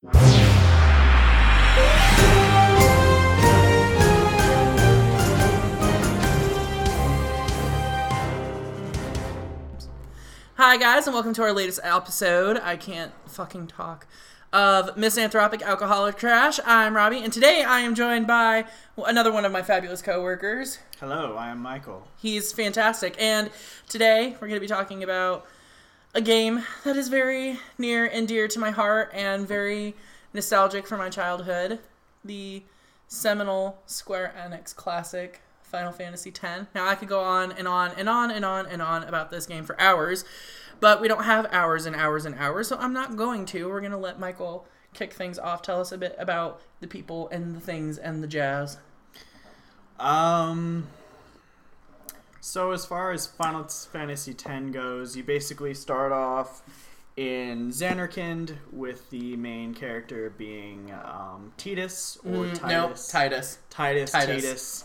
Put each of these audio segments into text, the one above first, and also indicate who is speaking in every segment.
Speaker 1: Hi, guys, and welcome to our latest episode. I can't fucking talk. Of Misanthropic Alcoholic Trash. I'm Robbie, and today I am joined by another one of my fabulous coworkers.
Speaker 2: Hello, I am Michael.
Speaker 1: He's fantastic, and today we're going to be talking about a game that is very near and dear to my heart and very nostalgic for my childhood the seminal Square Enix classic Final Fantasy X. Now, I could go on and on and on and on and on about this game for hours, but we don't have hours and hours and hours, so I'm not going to. We're going to let Michael kick things off. Tell us a bit about the people and the things and the jazz.
Speaker 2: Um. So as far as Final Fantasy X goes, you basically start off in Zanarkand with the main character being um, Tidus or
Speaker 1: Mm, no,
Speaker 2: Tidus.
Speaker 1: Tidus.
Speaker 2: Tidus.
Speaker 1: Tidus.
Speaker 2: Tidus.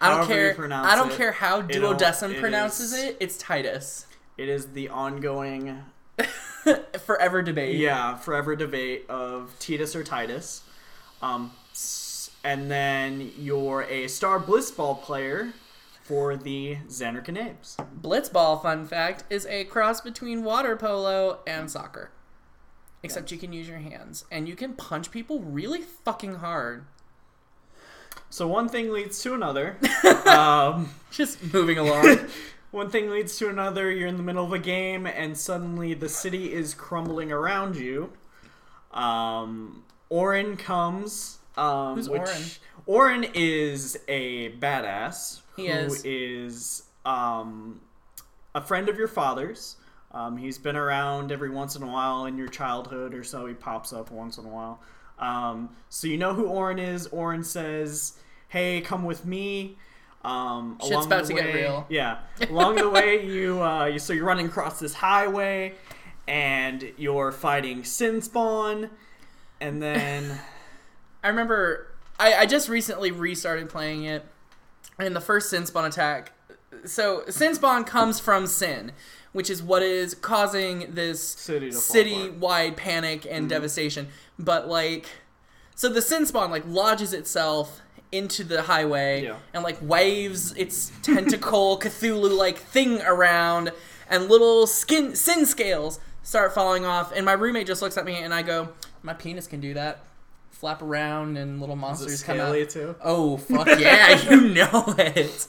Speaker 1: I don't
Speaker 2: However
Speaker 1: care. I don't
Speaker 2: it,
Speaker 1: care how Duodecim
Speaker 2: it
Speaker 1: pronounces
Speaker 2: is-
Speaker 1: it. It's Tidus.
Speaker 2: It is the ongoing,
Speaker 1: Forever debate.
Speaker 2: yeah, forever debate of Tidus or Tidus. Um, and then you're a Star Blitzball player for the Zanarkand Abes.
Speaker 1: Blitzball, fun fact, is a cross between water polo and soccer. Except you can use your hands and you can punch people really fucking hard.
Speaker 2: So one thing leads to another. um,
Speaker 1: Just moving along.
Speaker 2: one thing leads to another. You're in the middle of a game, and suddenly the city is crumbling around you. Um, Auron comes. Um,
Speaker 1: Who's
Speaker 2: which,
Speaker 1: Auron?
Speaker 2: Auron is a badass
Speaker 1: He
Speaker 2: who
Speaker 1: is.
Speaker 2: is, um, a friend of your father's. Um, he's been around every once in a while in your childhood or so. He pops up once in a while. Um, so you know who Auron is. Auron says, "Hey, come with me." Um,
Speaker 1: Shit's
Speaker 2: along
Speaker 1: about
Speaker 2: the
Speaker 1: to get
Speaker 2: way-
Speaker 1: real.
Speaker 2: Yeah, along the way, you, uh, you so you're running across this highway, and you're fighting Sin Spawn, and then
Speaker 1: I remember I, I just recently restarted playing it, and the first Sin Spawn attack. So Sin Spawn comes from Sin, which is what is causing this
Speaker 2: city
Speaker 1: city-wide panic and devastation. But like, so the Sin Spawn like lodges itself into the highway
Speaker 2: Yeah.
Speaker 1: and like waves its tentacle Cthulhu-like thing around, and little skin sin scales start falling off. And my roommate just looks at me, and I go, "My penis can do that." Flap around and little monsters come out.
Speaker 2: too?
Speaker 1: Oh fuck yeah, you know it.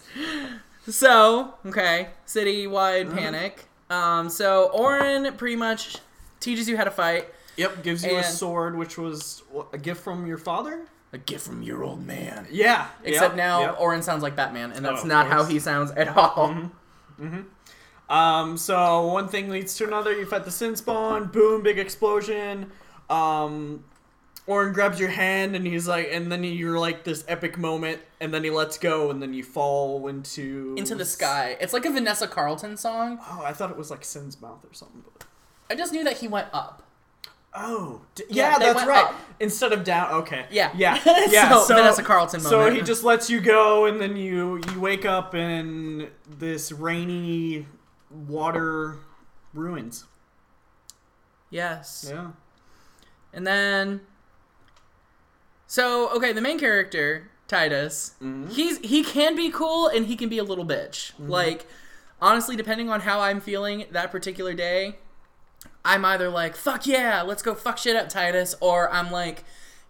Speaker 1: So okay, city-wide
Speaker 2: Uh-huh.
Speaker 1: panic. Um, so Auron pretty much teaches you how to fight.
Speaker 2: Yep, gives you a sword, which was a gift from your father.
Speaker 1: A gift from your old man.
Speaker 2: Yeah,
Speaker 1: Except
Speaker 2: yep,
Speaker 1: now
Speaker 2: yep.
Speaker 1: Auron sounds like Batman, and that's
Speaker 2: Oh,
Speaker 1: not how.
Speaker 2: Mm-hmm.
Speaker 1: he sounds at all.
Speaker 2: Um, so one thing leads to another. You fight the sin spawn. Boom! Big explosion. Um, Auron grabs your hand and he's like, and then you're like this epic moment, and then he lets go, and then you fall into
Speaker 1: Into the sky. It's like a Vanessa Carlton song.
Speaker 2: Oh, I thought it was like Sin's mouth or something. But...
Speaker 1: I just knew that he went up.
Speaker 2: Oh, d-
Speaker 1: Yeah,
Speaker 2: yeah, that's right.
Speaker 1: up.
Speaker 2: Instead of down. Okay.
Speaker 1: Yeah.
Speaker 2: Yeah. Yeah.
Speaker 1: So, Vanessa Carlton
Speaker 2: So he just lets you go, and then you you wake up in this rainy water ruins.
Speaker 1: Yes.
Speaker 2: Yeah.
Speaker 1: And then So, okay, the main character, Tidus,
Speaker 2: Mm-hmm.
Speaker 1: he's he can be cool and he can be a little bitch. Like honestly, depending on how I'm feeling that particular day, I'm either like, "Fuck yeah, let's go fuck shit up, Tidus," or I'm like,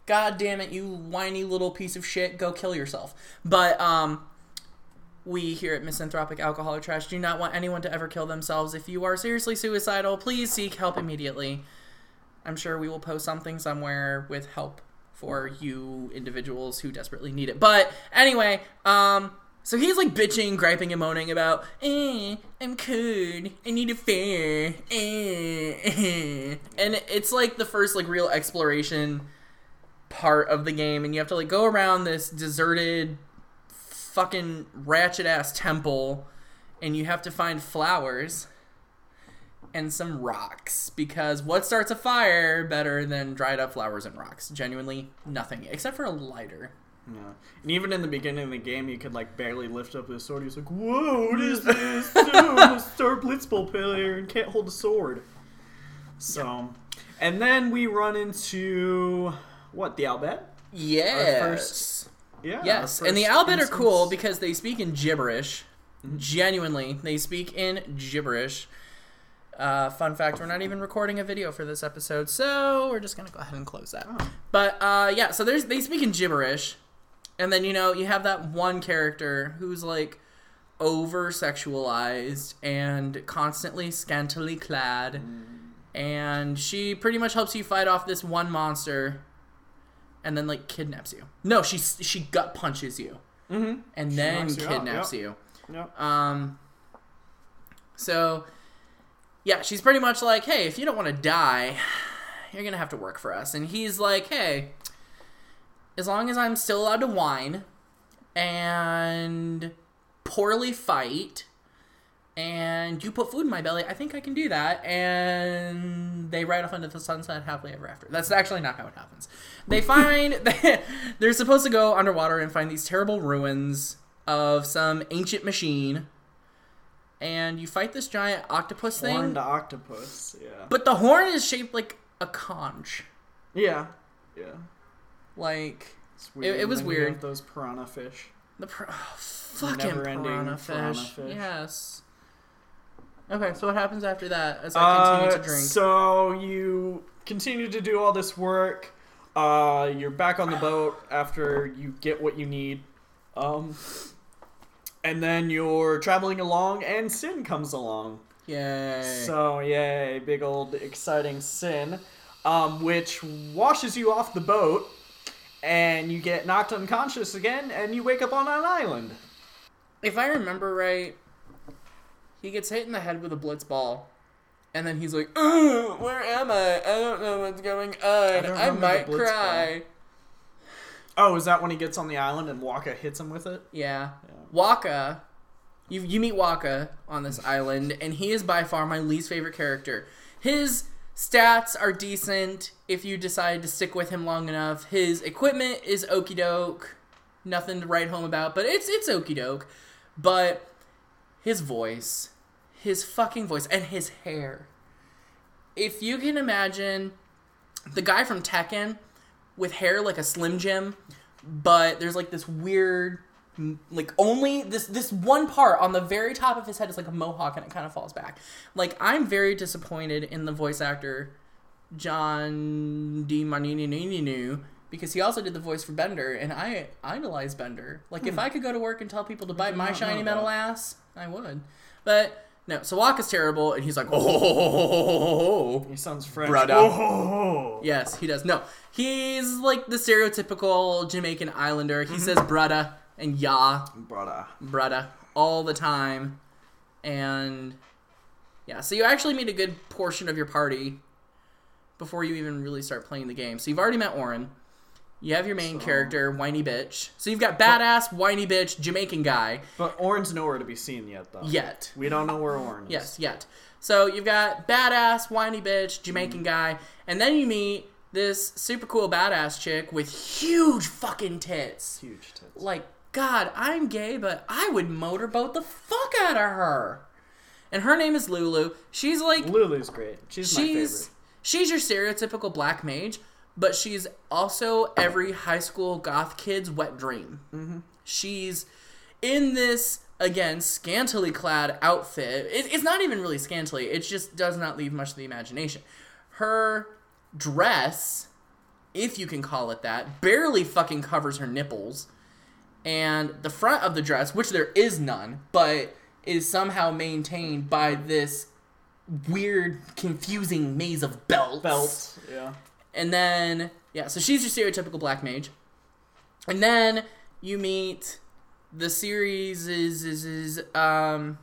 Speaker 1: "God damn it, you whiny little piece of shit, go kill yourself." But um we here at Misanthropic Alcoholic Trash do not want anyone to ever kill themselves. If you are seriously suicidal, please seek help immediately. I'm sure we will post something somewhere with help for you individuals who desperately need it. But anyway, um, so he's like bitching, griping, and moaning about, eh, I'm cold, I need a fair, eh, eh. and it's like the first like real exploration part of the game, and you have to like go around this deserted, fucking ratchet ass temple, and you have to find flowers and some rocks because what starts a fire better than dried up flowers and rocks? Genuinely nothing except for a lighter.
Speaker 2: Yeah. And even in the beginning of the game, you could like barely lift up his sword. He's like, "Whoa, what is this? Dude, I'm a Star Blitzball player and can't hold a sword." So, And then we run into what the Al Bhed?
Speaker 1: Yes.
Speaker 2: first- Yeah.
Speaker 1: yes. And the
Speaker 2: Al
Speaker 1: Bhed are cool because they speak in gibberish.
Speaker 2: Mm-hmm.
Speaker 1: Genuinely, they speak in gibberish. Uh, fun fact: We're not even recording a video for this episode, so we're just gonna go ahead and close that.
Speaker 2: Oh.
Speaker 1: But uh, yeah, so there's they speak in gibberish, and then you know you have that one character who's like over sexualized and constantly scantily clad,
Speaker 2: Mm.
Speaker 1: and she pretty much helps you fight off this one monster, and then like kidnaps you. No, she she gut punches you,
Speaker 2: Mhm.
Speaker 1: and then
Speaker 2: knocks you
Speaker 1: kidnaps
Speaker 2: yep.
Speaker 1: you.
Speaker 2: Yep.
Speaker 1: Um. So, yeah, she's pretty much like, "Hey, if you don't want to die, you're gonna have to work for us." And he's like, "Hey, as long as I'm still allowed to whine and poorly fight." And you put food in my belly, I think I can do that. And they ride off into the sunset happily ever after. That's actually not how it happens. They find they're supposed to go underwater and find these terrible ruins of some ancient machine. And you fight this giant octopus thing.
Speaker 2: Horned octopus. Yeah.
Speaker 1: But the horn is shaped like a conch.
Speaker 2: yeah. Yeah.
Speaker 1: Like
Speaker 2: It's
Speaker 1: it was weird.
Speaker 2: those piranha fish.
Speaker 1: the pr- oh, fucking piranha fish.
Speaker 2: piranha fish.
Speaker 1: Yes. Okay, so what happens after that as I continue
Speaker 2: Uh,
Speaker 1: to drink?
Speaker 2: So you continue to do all this work. Uh, you're back on the boat after you get what you need. Um, and then you're traveling along, and Sin comes along.
Speaker 1: Yay.
Speaker 2: So yay, big old exciting Sin, um, which washes you off the boat, and you get knocked unconscious again, and you wake up on an island.
Speaker 1: if I remember right, he gets hit in the head with a blitz ball. And then he's like, "Ugh, where am I? I don't know what's going on.
Speaker 2: don't
Speaker 1: I, might cry.
Speaker 2: Oh, is that when he gets on the island and Wakka hits him with it?
Speaker 1: Yeah.
Speaker 2: Yeah.
Speaker 1: Wakka, you you meet Wakka on this island, and he is by far my least favorite character. His stats are decent if you decide to stick with him long enough. His equipment is okey doke, nothing to write home about, but it's it's okey doke. But his voice, his fucking voice, and his hair. If you can imagine the guy from Tekken with hair like a Slim Jim, but there's like this weird like only this this one part on the very top of his head is like a mohawk and it kind of falls back. Like I'm very disappointed in the voice actor John D. Manininu because he also did the voice for Bender and I idolize Bender. Like if hmm. I could go to work and tell people to bite my shiny metal ass, I would. But no, so Walk is terrible and he's like oh
Speaker 2: He sounds French.
Speaker 1: Brother.
Speaker 2: Oh,
Speaker 1: Yes, he does. No, he's like the stereotypical Jamaican islander. He mm-hmm. says brada and ya,
Speaker 2: brother.
Speaker 1: brada, all the time. And yeah, so you actually meet a good portion of your party before you even really start playing the game. So you've already met Auron. You have your main
Speaker 2: So-
Speaker 1: character, whiny bitch. So you've got badass, whiny bitch, Jamaican guy.
Speaker 2: But Auron's nowhere to be seen yet, though.
Speaker 1: Yet.
Speaker 2: We don't know where Auron is.
Speaker 1: Yes, yet. So you've got badass, whiny bitch, Jamaican mm-hmm. guy, and then you meet this super cool badass chick with huge fucking tits.
Speaker 2: Huge tits.
Speaker 1: Like, God, I'm gay, but I would motorboat the fuck out of her. And her name is Lulu. She's like
Speaker 2: Lulu's great. She's, my
Speaker 1: she's
Speaker 2: favorite.
Speaker 1: she's your stereotypical black mage, but she's also every high school goth kid's wet dream. Mm-hmm. She's in this again scantily clad outfit. It, it's not even really scantily. It just does not leave much to the imagination. Her dress, if you can call it that, barely fucking covers her nipples. And the front of the dress, which there is none, but is somehow maintained by this weird, confusing maze of belts.
Speaker 2: Belt. Yeah.
Speaker 1: And then, yeah, so she's your stereotypical black mage. And then you meet the series is is, is um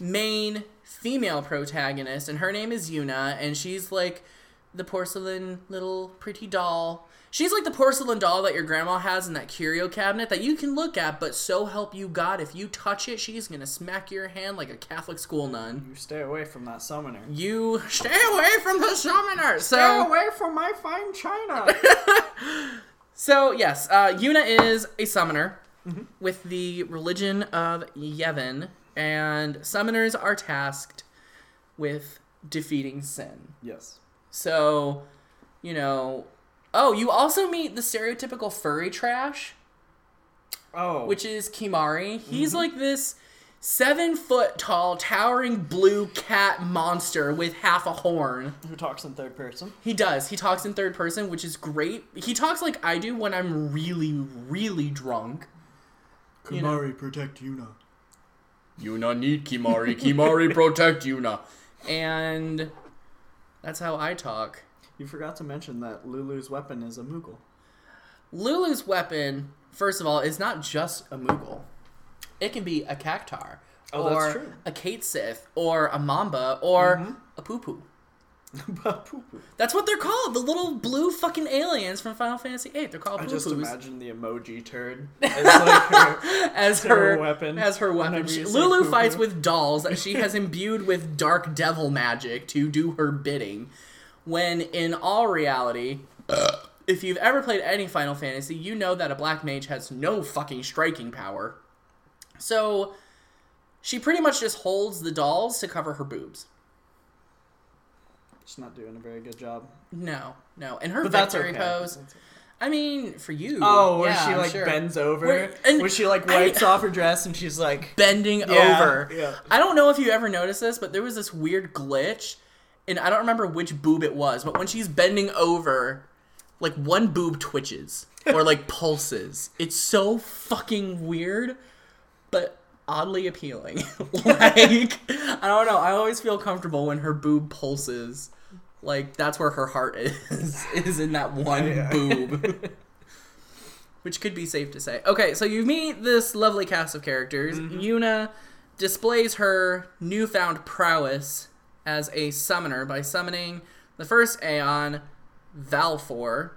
Speaker 1: main female protagonist and her name is Yuna and she's like the porcelain little pretty doll. She's like the porcelain doll that your grandma has in that curio cabinet that you can look at, but so help you God, if you touch it, she's gonna smack your hand like a Catholic school nun.
Speaker 2: You stay away from that summoner.
Speaker 1: You stay away from the summoner. So
Speaker 2: Stay away from my fine china.
Speaker 1: So yes, uh, Yuna is a summoner with the religion of Yevon, and summoners are tasked with defeating sin.
Speaker 2: yes.
Speaker 1: So, you know, oh, you also meet the stereotypical furry trash,
Speaker 2: Oh,
Speaker 1: which is Kimahri. He's mm-hmm. like this seven foot tall, towering blue cat monster with half a horn.
Speaker 2: who talks in third person?
Speaker 1: He does. He talks in third person, which is great. He talks like I do when I'm really, really drunk. You know.
Speaker 2: Protect Yuna.
Speaker 1: Yuna need Kimahri. Kimahri protect Yuna. And that's how I talk.
Speaker 2: You forgot to mention that Lulu's weapon is a Moogle.
Speaker 1: Lulu's weapon, first of all, is not just a Moogle. It can be a Cactuar,
Speaker 2: Oh,
Speaker 1: or a Cait Sith, or a Mamba, or mm-hmm. a Poo Poo.
Speaker 2: Poo-poo.
Speaker 1: That's what they're called. The little blue fucking aliens from Final Fantasy VIII. They're called
Speaker 2: I just imagine the emoji turd as like her,
Speaker 1: as
Speaker 2: her
Speaker 1: her
Speaker 2: weapon.
Speaker 1: As her weapon. She- Lulu fights with dolls that she has imbued with dark devil magic to do her bidding. When in all reality, if you've ever played any Final Fantasy, you know that a black mage has no fucking striking power. So she pretty much just holds the dolls to cover her boobs.
Speaker 2: She's not doing a very good job.
Speaker 1: No, no. And her
Speaker 2: But that's
Speaker 1: victory
Speaker 2: okay.
Speaker 1: pose.
Speaker 2: Okay.
Speaker 1: I mean, for you.
Speaker 2: Oh, where
Speaker 1: yeah,
Speaker 2: she like
Speaker 1: sure.
Speaker 2: bends over,
Speaker 1: Where- and
Speaker 2: where she like
Speaker 1: I-
Speaker 2: wipes off her dress, and she's like,
Speaker 1: bending
Speaker 2: Yeah,
Speaker 1: over.
Speaker 2: yeah.
Speaker 1: I don't know if you ever noticed this, but there was this weird glitch, and I don't remember which boob it was, but when she's bending over, like one boob twitches or like pulses. It's so fucking weird, but oddly appealing. like I don't know. I always feel comfortable when her boob pulses. Like that's where her heart is, is in that one
Speaker 2: Yeah.
Speaker 1: boob. Which could be safe to say. Okay, so you meet this lovely cast of characters. Mm-hmm. Yuna displays her newfound prowess as a summoner by summoning the first Aeon, Valefor,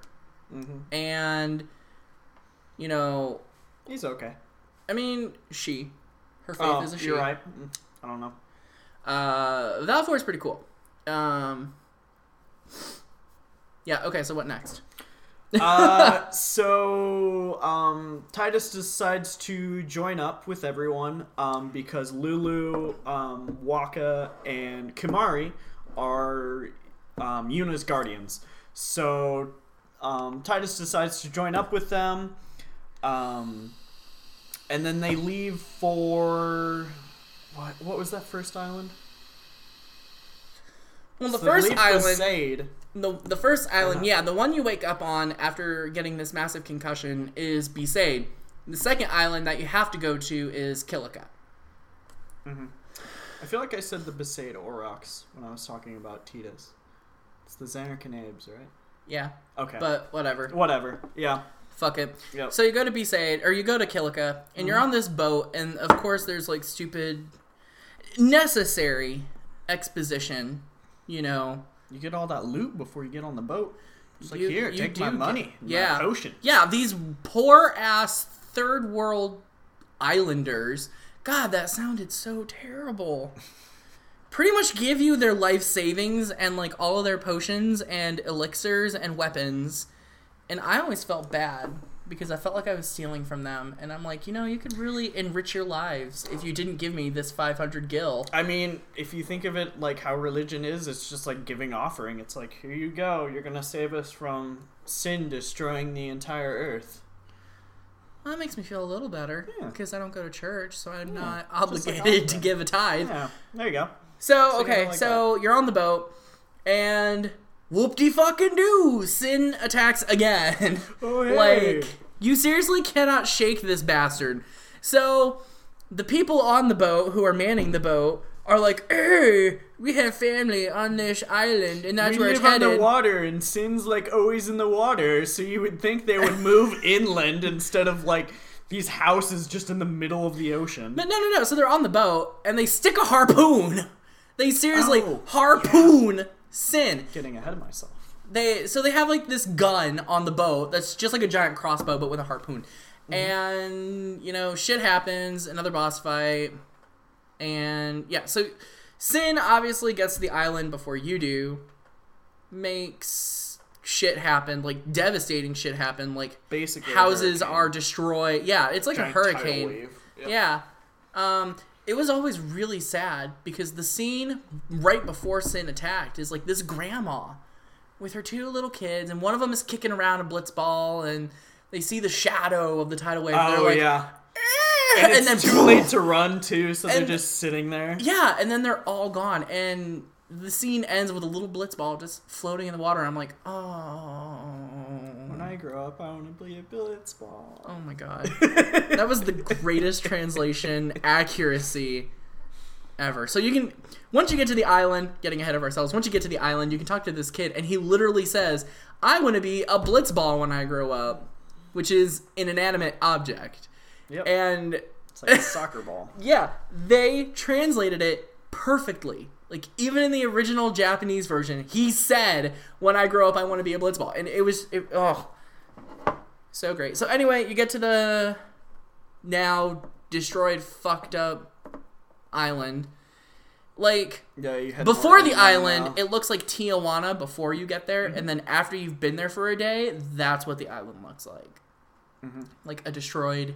Speaker 1: and you know,
Speaker 2: he's okay.
Speaker 1: I mean, she. Her faith
Speaker 2: Oh,
Speaker 1: is a she.
Speaker 2: you're right. Mm, I don't know.
Speaker 1: Uh, Valefor is pretty cool. Um, yeah. Okay. So what next?
Speaker 2: Uh, so um, Tidus decides to join up with everyone um, because Lulu, um, Wakka, and Kimahri are um, Yuna's guardians. So um, Tidus decides to join up with them, um, and then they leave for what? What was that first island?
Speaker 1: Well, the
Speaker 2: So
Speaker 1: first island.
Speaker 2: Besaid.
Speaker 1: The, the first island,
Speaker 2: Uh-huh.
Speaker 1: yeah, the one you wake up on after getting this massive concussion is Besaid. The second island that you have to go to is Kilika.
Speaker 2: I feel like I said the Besaid Aurochs when I was talking about Tidus. It's the Zanarkand Abes, right?
Speaker 1: Yeah,
Speaker 2: Okay.
Speaker 1: but whatever.
Speaker 2: whatever. Yeah.
Speaker 1: Fuck it.
Speaker 2: Yep.
Speaker 1: So you go to Besaid, or you go to Kilika, and you're on this boat, and of course there's like stupid, necessary exposition, you know.
Speaker 2: You get all that loot before you get on the boat. It's like
Speaker 1: You-
Speaker 2: here,
Speaker 1: you
Speaker 2: take my money.
Speaker 1: get- yeah.
Speaker 2: My potion.
Speaker 1: Yeah, these poor ass third world islanders. God, that sounded so terrible. Pretty much give you their life savings and like all of their potions and elixirs and weapons. And I always felt bad because I felt like I was stealing from them. And I'm like, you know, you could really enrich your lives if you didn't give me this 500 gil.
Speaker 2: I mean, if you think of it like how religion is, it's just like giving offering. It's like, here you go. You're going to save us from sin destroying the entire earth.
Speaker 1: Well, that makes me feel a little better
Speaker 2: Yeah.
Speaker 1: because I don't go to church, so I'm
Speaker 2: Yeah,
Speaker 1: not
Speaker 2: just like
Speaker 1: obligated to give a tithe.
Speaker 2: Yeah. There you go.
Speaker 1: So
Speaker 2: So
Speaker 1: okay,
Speaker 2: like
Speaker 1: so you're on the boat, and whoop de fucking do, Sin attacks again.
Speaker 2: Oh, hey.
Speaker 1: like you seriously cannot shake this bastard. So the people on the boat who are manning the boat are like, "Hey, we have family on this island, and that's
Speaker 2: we
Speaker 1: where
Speaker 2: live
Speaker 1: it's
Speaker 2: on
Speaker 1: headed."
Speaker 2: the water, and Sin's like always in the water, so you would think they would move inland instead of like these houses just in the middle of the ocean.
Speaker 1: But no, no, no. So they're on the boat, and they stick a harpoon. They seriously
Speaker 2: Oh,
Speaker 1: harpoon Sin.
Speaker 2: Getting ahead of myself.
Speaker 1: they so they have like this gun on the boat that's just like a giant crossbow but with a harpoon and you know shit happens another boss fight and yeah so sin obviously gets to the island before you do makes shit happen like devastating shit happen like
Speaker 2: Basically,
Speaker 1: houses are destroyed yeah it's like
Speaker 2: Giant
Speaker 1: a hurricane.
Speaker 2: Yep.
Speaker 1: yeah. Um, it was always really sad because the scene right before Sin attacked is like this grandma with her two little kids, and one of them is kicking around a blitz ball, and they see the shadow of the tidal wave. and they're
Speaker 2: Oh
Speaker 1: like,
Speaker 2: yeah.
Speaker 1: "Eh,"
Speaker 2: And,
Speaker 1: and,
Speaker 2: it's
Speaker 1: then
Speaker 2: too late to run too, so they're just sitting there.
Speaker 1: Yeah, and then they're all gone, and the scene ends with a little blitz ball just floating in the water. I'm like, oh,
Speaker 2: When I grow up, I want to be a blitzball.
Speaker 1: oh my god, that was the greatest translation accuracy ever. So you can once you get to the island, getting ahead of ourselves. Once you get to the island, you can talk to this kid, and he literally says, "I want to be a blitz ball when I grow up," which is an inanimate object,
Speaker 2: Yep.
Speaker 1: and
Speaker 2: it's like a soccer ball.
Speaker 1: yeah, they translated it perfectly. Like even in the original Japanese version, he said, "When I grow up, I want to be a blitzball," and it was it, oh, so great. So anyway, you get to the now destroyed, fucked up island. Like
Speaker 2: Yeah,
Speaker 1: before the island,
Speaker 2: now.
Speaker 1: it looks like Tijuana before you get there, and then after you've been there for a day, that's what the island looks like. Like a destroyed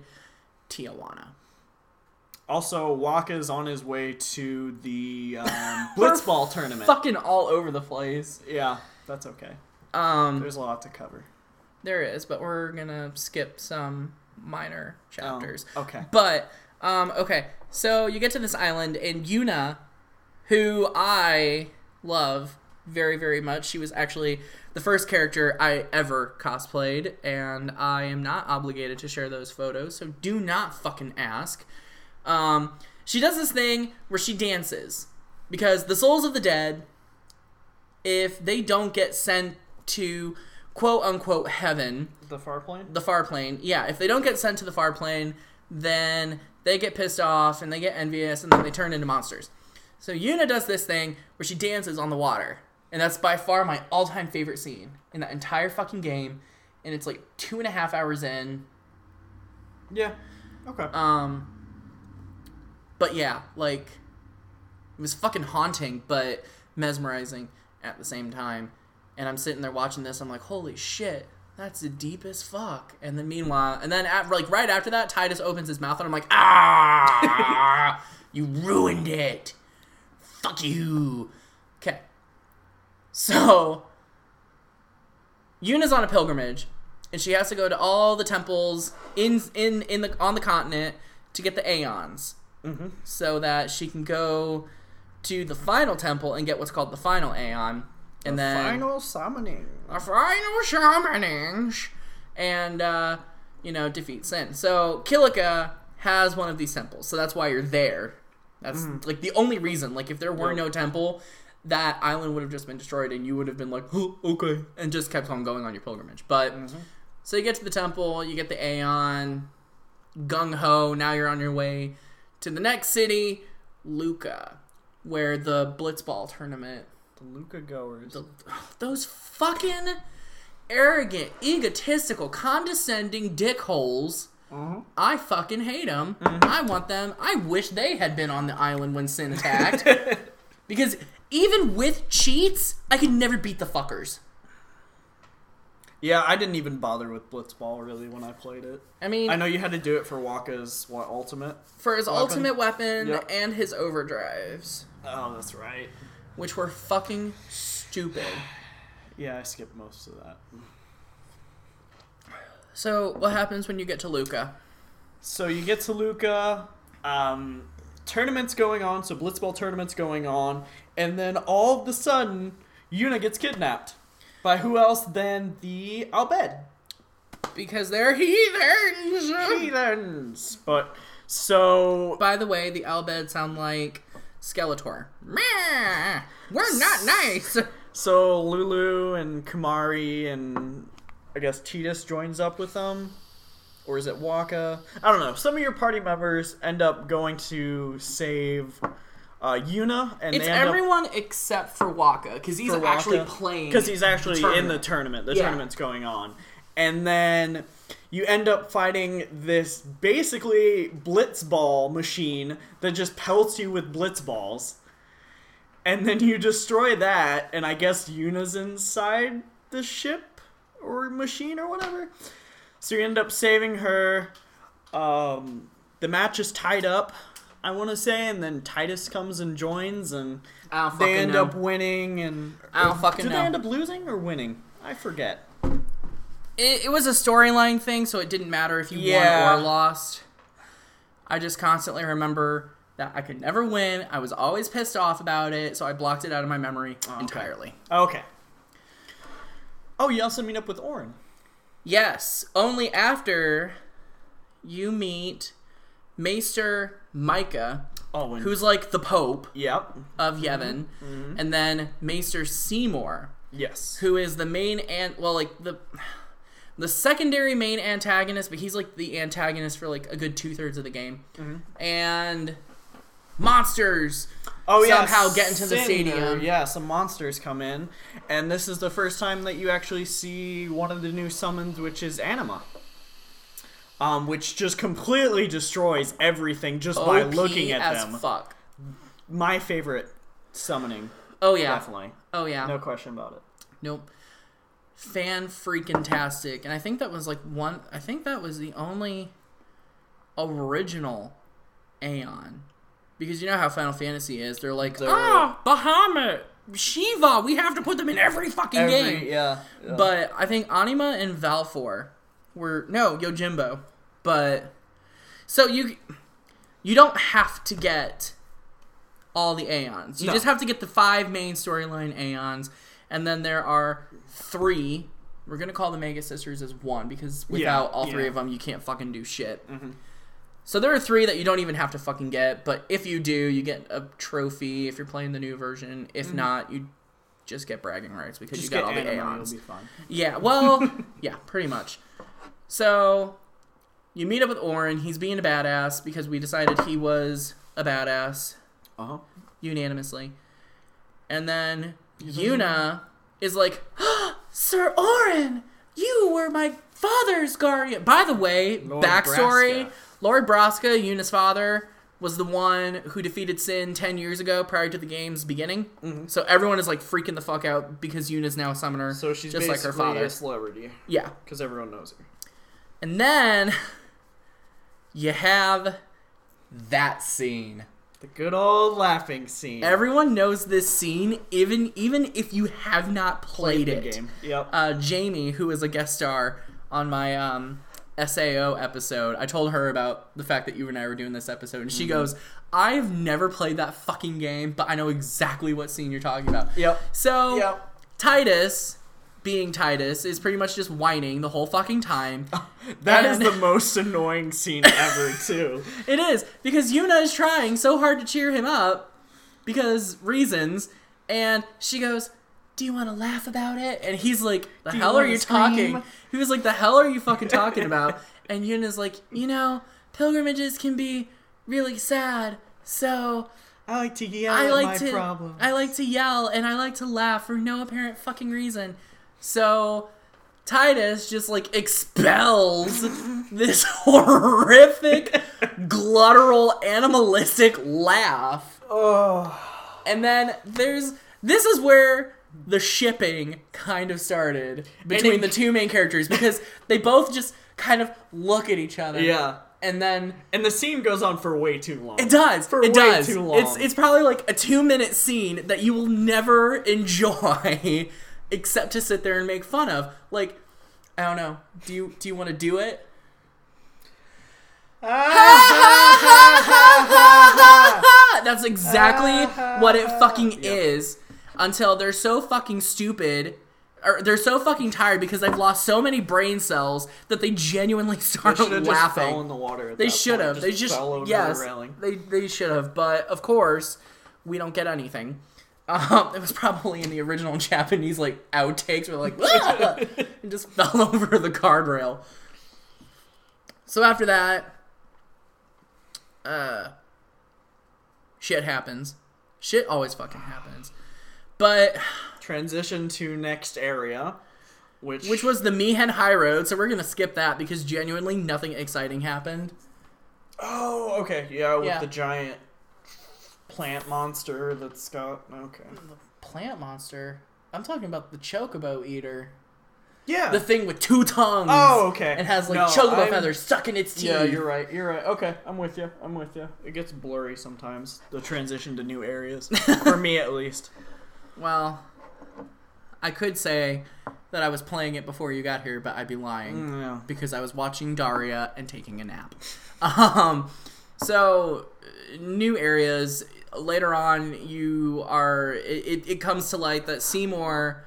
Speaker 1: Tijuana.
Speaker 2: Also, Wakka's on his way to the um, blitzball tournament.
Speaker 1: Fucking all over the place.
Speaker 2: Yeah, that's okay.
Speaker 1: Um,
Speaker 2: There's a lot to cover.
Speaker 1: there is, but we're gonna skip some minor chapters.
Speaker 2: Oh, okay.
Speaker 1: But um, okay, so you get to this island, and Yuna, who I love very, very much, she was actually the first character I ever cosplayed, and I am not obligated to share those photos, so do not fucking ask. Um, she does this thing where she dances because the souls of the dead, if they don't get sent to quote unquote heaven,
Speaker 2: The far plane.
Speaker 1: the far plane. Yeah, if they don't get sent to the far plane, then they get pissed off and they get envious and then they turn into monsters. So Yuna does this thing where she dances on the water. And that's by far my all time favorite scene in that entire fucking game. And it's like two and a half hours in.
Speaker 2: Yeah. Okay.
Speaker 1: Um But yeah, like it was fucking haunting but mesmerizing at the same time. And I'm sitting there watching this, I'm like, holy shit, that's the deepest fuck. And then meanwhile, and then at, like right after that, Tidus opens his mouth and I'm like, ah, you ruined it. Fuck you. Okay. So Yuna's on a pilgrimage, and she has to go to all the temples in in in the on the continent to get the aeons,
Speaker 2: Mhm.
Speaker 1: so that she can go to the final temple and get what's called the final aeon, and then
Speaker 2: Final summoning.
Speaker 1: a final summoning, and uh, you know defeat sin. So Kilika has one of these temples, so that's why you're there. That's like the only reason. Like if there were no temple, that island would have just been destroyed, and you would have been like, oh, okay, and just kept on going on your pilgrimage. But so you get to the temple, you get the Aeon, gung ho. Now you're on your way to the next city, Luca, where the Blitzball tournament
Speaker 2: The Luca goers.
Speaker 1: the, those fucking arrogant, egotistical, condescending dickholes.
Speaker 2: Mhm.
Speaker 1: I fucking hate them. I want them. I wish they had been on the island when Sin attacked. because even with cheats, I could never beat the fuckers.
Speaker 2: Yeah, I didn't even bother with Blitzball really when I played it.
Speaker 1: I mean,
Speaker 2: I know you had to do it for Wakka's what ultimate.
Speaker 1: for his
Speaker 2: Weapon.
Speaker 1: ultimate weapon
Speaker 2: Yep.
Speaker 1: and his overdrives,
Speaker 2: Oh, that's right.
Speaker 1: which were fucking stupid.
Speaker 2: Yeah, I skipped most of that.
Speaker 1: So, what happens when you get to Luca?
Speaker 2: So you get to Luca, um, tournaments going on, so Blitzball tournaments going on, and then all of a sudden, Yuna gets kidnapped. By who else than the Al Bhed?
Speaker 1: Because they're heathens!
Speaker 2: Heathens! But, so,
Speaker 1: By the way, the Al Bhed sound like Skeletor. Meh, we're not nice.
Speaker 2: so Lulu and Kimahri and I guess Tidus joins up with them. Or is it Wakka? I don't know. Some of your party members end up going to save uh, Yuna, and
Speaker 1: It's everyone except for Wakka because he's
Speaker 2: for
Speaker 1: actually
Speaker 2: Wakka.
Speaker 1: playing.
Speaker 2: because he's actually in the tournament. The
Speaker 1: Yeah.
Speaker 2: tournament's going on, and then you end up fighting this basically blitzball machine that just pelts you with blitzballs, and then you destroy that, and I guess Yuna's inside the ship or machine or whatever. So you end up saving her. Um, the match is tied up I want to say, and then Tidus comes and joins, and they end
Speaker 1: know.
Speaker 2: up winning. And
Speaker 1: I don't fucking
Speaker 2: Did
Speaker 1: know.
Speaker 2: they end up losing or winning? I forget.
Speaker 1: it, it was a storyline thing, so it didn't matter if you
Speaker 2: Yeah.
Speaker 1: won or lost. I just constantly remember that I could never win. I was always pissed off about it, so I blocked it out of my memory oh,
Speaker 2: okay.
Speaker 1: entirely.
Speaker 2: Okay. Oh, you also meet up with Auron.
Speaker 1: Yes, only after you meet Maester
Speaker 2: Mika, and
Speaker 1: who's like the Pope
Speaker 2: Yep.
Speaker 1: of mm-hmm. Yevon, mm-hmm. and then Maester Seymour,
Speaker 2: Yes.
Speaker 1: who is the main and well, like the the secondary main antagonist, but he's like the antagonist for like a good two thirds of the game, mm-hmm. and monsters.
Speaker 2: Oh yeah.
Speaker 1: somehow get into the stadium.
Speaker 2: yeah, some monsters come in, and this is the first time that you actually see one of the new summons, which is Anima. Um, which just completely destroys everything just by
Speaker 1: OP
Speaker 2: looking at
Speaker 1: as
Speaker 2: them.
Speaker 1: fuck.
Speaker 2: My favorite summoning,
Speaker 1: Oh yeah.
Speaker 2: definitely,
Speaker 1: Oh yeah.
Speaker 2: no question about it.
Speaker 1: Nope. Fan freaking tastic. And I think that was like one I think that was the only original Aeon. Because you know how Final Fantasy is. They're like,
Speaker 2: They're-
Speaker 1: ah, Bahamut, Shiva, we have to put them in every fucking
Speaker 2: Every-
Speaker 1: game.
Speaker 2: yeah, yeah.
Speaker 1: But I think Anima and Valefor were no, Yojimbo. But so you you don't have to get all the Aeons. You
Speaker 2: No.
Speaker 1: just have to get the five main storyline Aeons, and then there are three. We're gonna call the Magus Sisters as one because without all three
Speaker 2: yeah.
Speaker 1: of them, you can't fucking do shit.
Speaker 2: Mhm.
Speaker 1: So there are three that you don't even have to fucking get, but if you do, you get a trophy if you're playing the new version. If not, you just get bragging rights because
Speaker 2: just
Speaker 1: you got all the Aeons. Yeah, well, yeah, pretty much. So, you meet up with Auron. He's being a badass because we decided he was a badass
Speaker 2: Uh huh.
Speaker 1: unanimously. And then Yuna is like, Sir Auron, you were my father's guardian. By the way,
Speaker 2: Lord
Speaker 1: backstory
Speaker 2: Braska.
Speaker 1: Lord Braska, Yuna's father, was the one who defeated Sin 10 years ago prior to the game's beginning. So everyone is like freaking the fuck out because Yuna's now a summoner.
Speaker 2: So she's
Speaker 1: just like her father.
Speaker 2: a celebrity
Speaker 1: Yeah.
Speaker 2: because everyone knows her.
Speaker 1: And then you have that scene.
Speaker 2: The good old laughing scene.
Speaker 1: Everyone knows this scene, even even if you have not played
Speaker 2: the
Speaker 1: it.
Speaker 2: game. Yep.
Speaker 1: Uh, Jamie, who is a guest star on my um, SAO episode, I told her about the fact that you and I were doing this episode, and she
Speaker 2: Mm-hmm.
Speaker 1: goes, "I've never played that fucking game, but I know exactly what scene you're talking about."
Speaker 2: Yep.
Speaker 1: So
Speaker 2: Yep.
Speaker 1: Tidus, being Tidus, is pretty much just whining the whole fucking time.
Speaker 2: That is
Speaker 1: And-
Speaker 2: the most annoying scene ever, too.
Speaker 1: It is because Yuna is trying so hard to cheer him up because reasons, and she goes, "Do you want to laugh about it?" And he's like, "The
Speaker 2: you
Speaker 1: hell are you
Speaker 2: scream?"
Speaker 1: talking?" He was like, "The hell are you fucking talking about?" And Yuna's like, "You know, pilgrimages can be really sad, so
Speaker 2: I like to yell
Speaker 1: I like
Speaker 2: my
Speaker 1: to
Speaker 2: problems.
Speaker 1: I like to yell and I like to laugh for no apparent fucking reason." So Tidus just like expels this horrific, gluttural, animalistic laugh.
Speaker 2: oh.
Speaker 1: And then there's this is where the shipping kind of started between
Speaker 2: it-
Speaker 1: the two main characters because they both just kind of look at each other.
Speaker 2: Yeah.
Speaker 1: And then
Speaker 2: And the scene goes on for way too long.
Speaker 1: it does.
Speaker 2: For
Speaker 1: it
Speaker 2: way
Speaker 1: does.
Speaker 2: too long.
Speaker 1: It's it's probably like a two minute scene that you will never enjoy except to sit there and make fun of. Like, I don't know. Do you do you want to do it? Ah, That's exactly ah, what it fucking is. Until they're so fucking stupid. Or they're so fucking tired because they've lost so many brain cells that they genuinely
Speaker 2: They
Speaker 1: start
Speaker 2: should have just
Speaker 1: laughing.
Speaker 2: fell in the water. At
Speaker 1: They should have. They just
Speaker 2: fell over
Speaker 1: yes.
Speaker 2: the railing.
Speaker 1: They they should have. But of course, we don't get anything. Um, it was probably in the original Japanese like outtakes. Where like "Ah!" and just fell over the guardrail. So after that, uh, shit happens. Shit always fucking happens. But
Speaker 2: Transition to next area, which
Speaker 1: which was the Mi'ihen High Road, so we're gonna skip that because genuinely nothing exciting happened.
Speaker 2: oh okay yeah with
Speaker 1: Yeah.
Speaker 2: the giant plant monster that's got okay
Speaker 1: The plant monster. I'm talking about the chocobo eater.
Speaker 2: Yeah.
Speaker 1: The thing with two tongues.
Speaker 2: Oh, okay.
Speaker 1: And has like
Speaker 2: No,
Speaker 1: chocobo
Speaker 2: I'm-
Speaker 1: feathers stuck in its teeth.
Speaker 2: Yeah, you're right. You're right. Okay, I'm with you. I'm with you. It gets blurry sometimes. The transition to new areas, for me at least.
Speaker 1: Well, I could say that I was playing it before you got here, but I'd be lying.
Speaker 2: Yeah.
Speaker 1: because I was watching Daria and taking a nap. Um, so new areas later on, you are it, it, comes to light that Seymour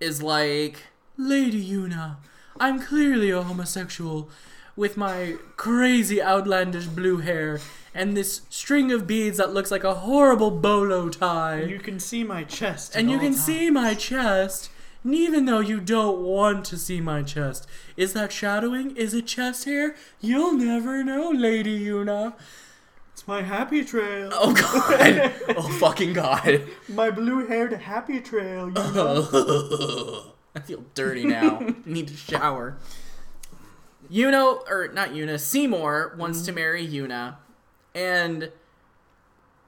Speaker 1: is like Lady Yuna, I'm clearly a homosexual with my crazy outlandish blue hair and this string of beads that looks like a horrible bolo tie
Speaker 2: You can see my chest.
Speaker 1: and you can
Speaker 2: times.
Speaker 1: see my chest. And even though you don't want to see my chest, is that shadowing? Is it chest hair? You'll never know, Lady Yuna.
Speaker 2: It's my happy trail.
Speaker 1: Oh god. oh fucking god.
Speaker 2: My blue-haired happy trail. You know?
Speaker 1: I feel dirty now. Need to shower. Yuno, or not Yuna, Seymour wants to marry Yuna, and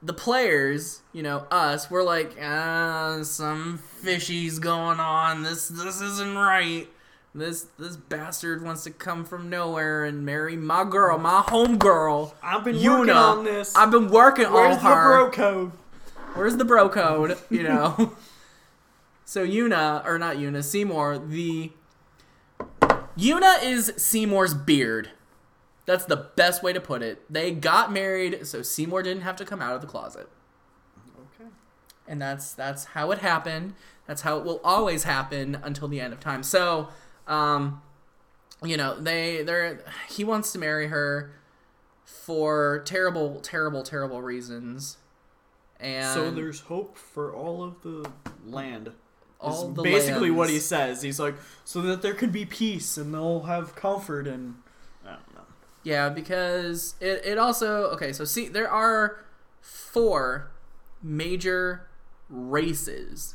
Speaker 1: the players, you know, us, we're like, ah, some fishies going on. This this isn't right. This this bastard wants to come from nowhere and marry my girl, my home girl.
Speaker 2: I've been
Speaker 1: Yuna.
Speaker 2: working on this.
Speaker 1: I've been working
Speaker 2: Where's
Speaker 1: on
Speaker 2: the bro code?
Speaker 1: Where's the bro code? You know. so Yuna, or not Yuna, Seymour. The Yuna is Seymour's beard. That's the best way to put it. They got married, so Seymour didn't have to come out of the closet,
Speaker 2: Okay.
Speaker 1: and that's that's how it happened. That's how it will always happen until the end of time. So, um, you know, they they're he wants to marry her for terrible, terrible, terrible reasons. And
Speaker 2: So there's hope for all of the land.
Speaker 1: all the
Speaker 2: basically what he says. He's like, so that there can be peace and they'll have comfort and I don't know.
Speaker 1: Yeah, because it, it also okay. So see, there are four major races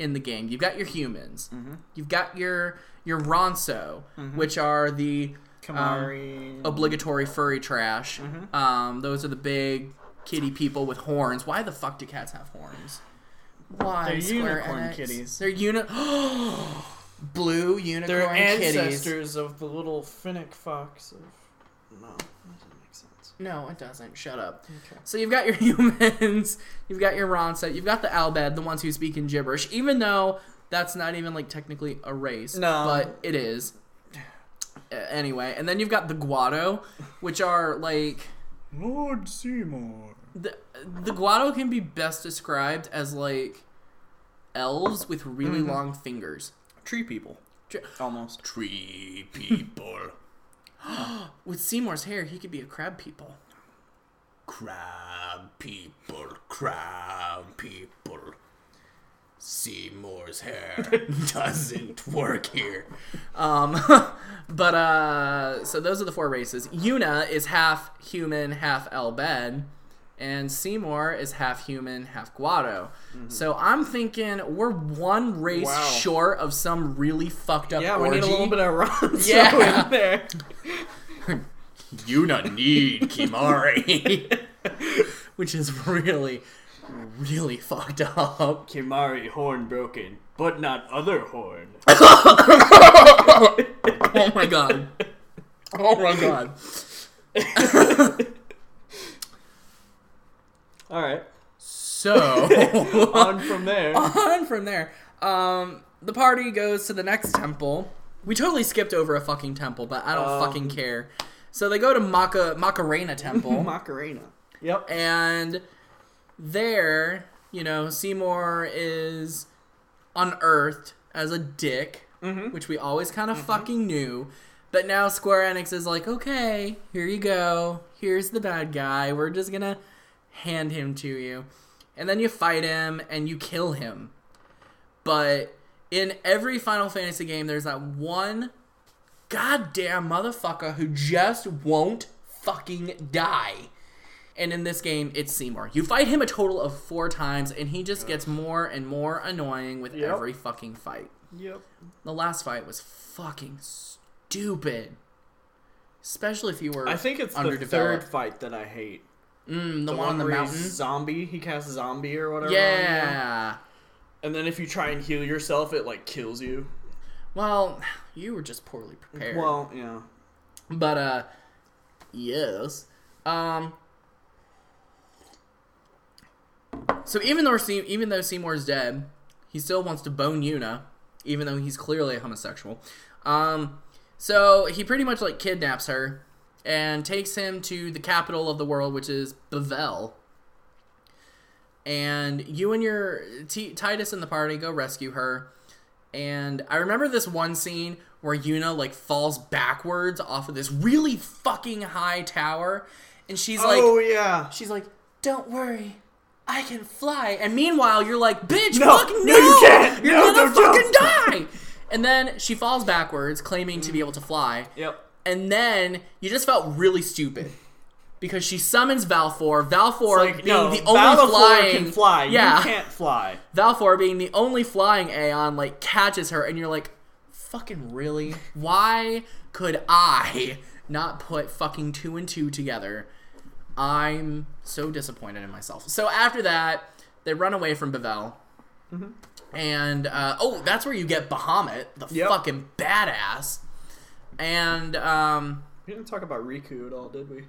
Speaker 1: in the game. You've got your humans.
Speaker 2: Mm-hmm.
Speaker 1: You've got your your Ronso, which are the
Speaker 2: Kimahri.
Speaker 1: obligatory furry trash.
Speaker 2: Mhm.
Speaker 1: Um, those are the big kitty people with horns. Why the fuck do cats have horns? Why?
Speaker 2: They're
Speaker 1: Square
Speaker 2: unicorn
Speaker 1: Enix?
Speaker 2: kitties.
Speaker 1: They're uni. Blue unicorn
Speaker 2: They're
Speaker 1: kitties.
Speaker 2: ancestors of the little fennec fox. Of... No, make sense.
Speaker 1: No, it doesn't. Shut up.
Speaker 2: Okay.
Speaker 1: So you've got your humans, you've got your Ronset, you've got the Al Bhed, the ones who speak in gibberish, even though that's not even like technically a race.
Speaker 2: No.
Speaker 1: But it is. Anyway, and then you've got the Guado, which are like
Speaker 2: Lord Seymour.
Speaker 1: the the Guado can be best described as like elves with really
Speaker 2: Mhm.
Speaker 1: long fingers.
Speaker 2: Tree people.
Speaker 1: Tre-
Speaker 2: Almost.
Speaker 1: Tree people. with Seymour's hair, he could be a crab people. Crab people, crab people. Seymour's hair doesn't work here. Um, but uh, so those are the four races. Yuna is half human, half Al Bhed, and Seymour is half human, half Guado. Mm-hmm. So I'm thinking we're one race
Speaker 2: Wow.
Speaker 1: short of some really fucked up
Speaker 2: Yeah, we need a little bit of Ronso
Speaker 1: Yeah.
Speaker 2: in there.
Speaker 1: you not need Kimahri. Which is really, really fucked up.
Speaker 2: Kimahri horn broken, but not other horn.
Speaker 1: Oh my god. Oh my god.
Speaker 2: All right.
Speaker 1: So,
Speaker 2: On from there.
Speaker 1: on from there, um, the party goes to the next temple. We totally skipped over a fucking temple, but I don't
Speaker 2: Um.
Speaker 1: fucking care. So they go to Maka Macarena Temple.
Speaker 2: Macarena. Yep.
Speaker 1: and there, you know, Seymour is unearthed as a dick,
Speaker 2: Mm-hmm.
Speaker 1: which we always kind of fucking knew. But now Square Enix is like, okay, here you go. Here's the bad guy. We're just gonna hand him to you. And then you fight him and you kill him. But in every Final Fantasy game, there's that one goddamn motherfucker who just won't fucking die. And in this game, it's Seymour. You fight him a total of four times, and he just gets more and more annoying with
Speaker 2: Yep.
Speaker 1: every fucking fight.
Speaker 2: Yep.
Speaker 1: The last fight was fucking stupid. Especially if you were
Speaker 2: I think it's the third fight that I hate.
Speaker 1: Mm, the, one on the mountain.
Speaker 2: zombie. He casts zombie or whatever.
Speaker 1: Yeah.
Speaker 2: And then if you try and heal yourself, it like kills you.
Speaker 1: Well, you were just poorly prepared.
Speaker 2: Well, yeah.
Speaker 1: But uh yes. Um So even though Se- even though Seymour's dead, he still wants to bone Yuna, even though he's clearly a homosexual. Um so he pretty much like kidnaps her and takes him to the capital of the world, which is Bevelle. And you and your T- Tidus and the party go rescue her. And I remember this one scene where Yuna like falls backwards off of this really fucking high tower, and she's like,
Speaker 2: oh yeah.
Speaker 1: she's like, "Don't worry, I can fly." And meanwhile, you're like, "Bitch,
Speaker 2: No,
Speaker 1: fuck no,
Speaker 2: no, you can't.
Speaker 1: You're
Speaker 2: No,
Speaker 1: gonna fucking
Speaker 2: jump."
Speaker 1: die." And then she falls backwards, claiming to be able to fly.
Speaker 2: Yep.
Speaker 1: And then you just felt really stupid. Because she summons Valefor, Valefor
Speaker 2: Like
Speaker 1: being
Speaker 2: no,
Speaker 1: the only flying
Speaker 2: can fly.
Speaker 1: Yeah.
Speaker 2: You can't fly.
Speaker 1: Valefor being the only flying Aeon like catches her and you're like, fucking really? Why could I not put fucking two and two together? I'm so disappointed in myself. So after that, they run away from Bevelle. And uh, oh, that's where you get Bahamut, the
Speaker 2: Yep.
Speaker 1: fucking badass. And um,
Speaker 2: We didn't talk about Rikku at all, did we?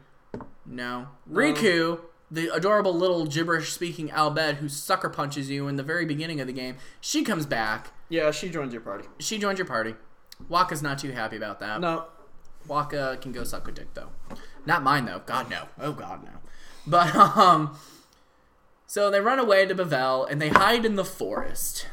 Speaker 1: no. Rikku, the adorable little gibberish speaking Al Bhed who sucker punches you in the very beginning of the game, she comes back.
Speaker 2: Yeah, she joins your party.
Speaker 1: She joined your party. Wakka's not too happy about that.
Speaker 2: No.
Speaker 1: Wakka can go suck a dick though. Not mine though. God no. Oh god no. But um so they run away to Bevelle and they hide in the forest.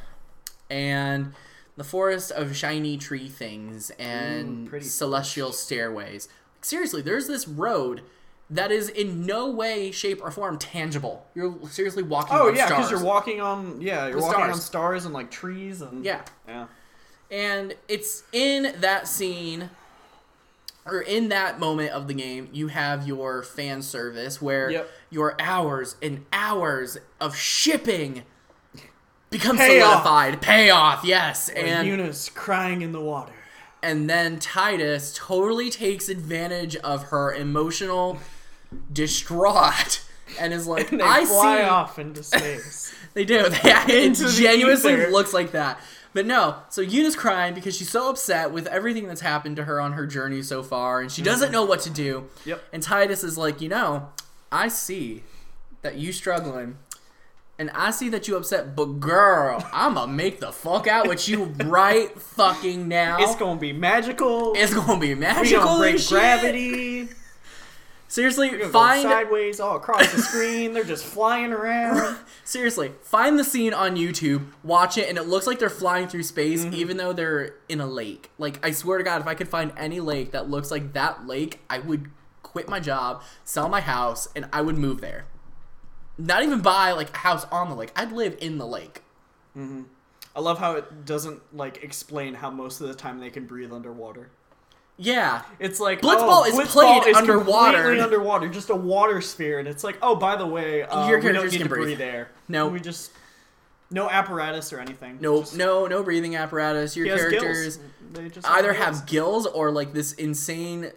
Speaker 1: And the forest of shiny tree things and
Speaker 2: Ooh, pretty
Speaker 1: celestial stairways. Seriously, there's this road that is in no way, shape, or form tangible. You're seriously walking
Speaker 2: Oh yeah, because you're walking on yeah, you're
Speaker 1: With
Speaker 2: walking
Speaker 1: stars.
Speaker 2: on stars and like trees and
Speaker 1: Yeah.
Speaker 2: yeah.
Speaker 1: And it's in that scene, or in that moment of the game, you have your fan service where
Speaker 2: Yep.
Speaker 1: your hours and hours of shipping become
Speaker 2: Payoff.
Speaker 1: solidified. Payoff, yes.
Speaker 2: And
Speaker 1: And
Speaker 2: Yuna's crying in the water.
Speaker 1: and then Tidus totally takes advantage of her emotional distraught and is like,
Speaker 2: And they
Speaker 1: I
Speaker 2: fly
Speaker 1: see.
Speaker 2: off into space.
Speaker 1: They do. They, it genuinely
Speaker 2: ether.
Speaker 1: looks like that. But no, so Yuna's crying because she's so upset with everything that's happened to her on her journey so far, and she doesn't know what to do.
Speaker 2: Mm-hmm. Yep.
Speaker 1: And Tidus is like, you know, I see that you struggling, and I see that you upset, but girl, I'ma make the fuck out with you right fucking now.
Speaker 2: It's gonna be magical.
Speaker 1: It's gonna be magical.
Speaker 2: we gonna break gravity.
Speaker 1: Seriously, find
Speaker 2: sideways all across the screen. They're just flying around.
Speaker 1: Seriously, find the scene on YouTube, watch it, and it looks like they're flying through space,
Speaker 2: Mm-hmm.
Speaker 1: even though they're in a lake. Like, I swear to God, if I could find any lake that looks like that lake, I would quit my job, sell my house, and I would move there. Not even buy like a house on the lake. I'd live in the lake.
Speaker 2: I love how it doesn't like explain how most of the time they can breathe underwater.
Speaker 1: Yeah,
Speaker 2: It's like
Speaker 1: Blitzball
Speaker 2: oh,
Speaker 1: is
Speaker 2: Blitzball
Speaker 1: played
Speaker 2: is
Speaker 1: underwater.
Speaker 2: underwater, just a water sphere, and it's like, oh, by the way, uh,
Speaker 1: Your
Speaker 2: we don't
Speaker 1: characters
Speaker 2: need
Speaker 1: can
Speaker 2: to
Speaker 1: breathe.
Speaker 2: breathe air.
Speaker 1: No.
Speaker 2: we just no apparatus or anything.
Speaker 1: no,
Speaker 2: Just-
Speaker 1: no, no breathing apparatus. Your characters
Speaker 2: gills.
Speaker 1: Either
Speaker 2: gills.
Speaker 1: have gills or like this insane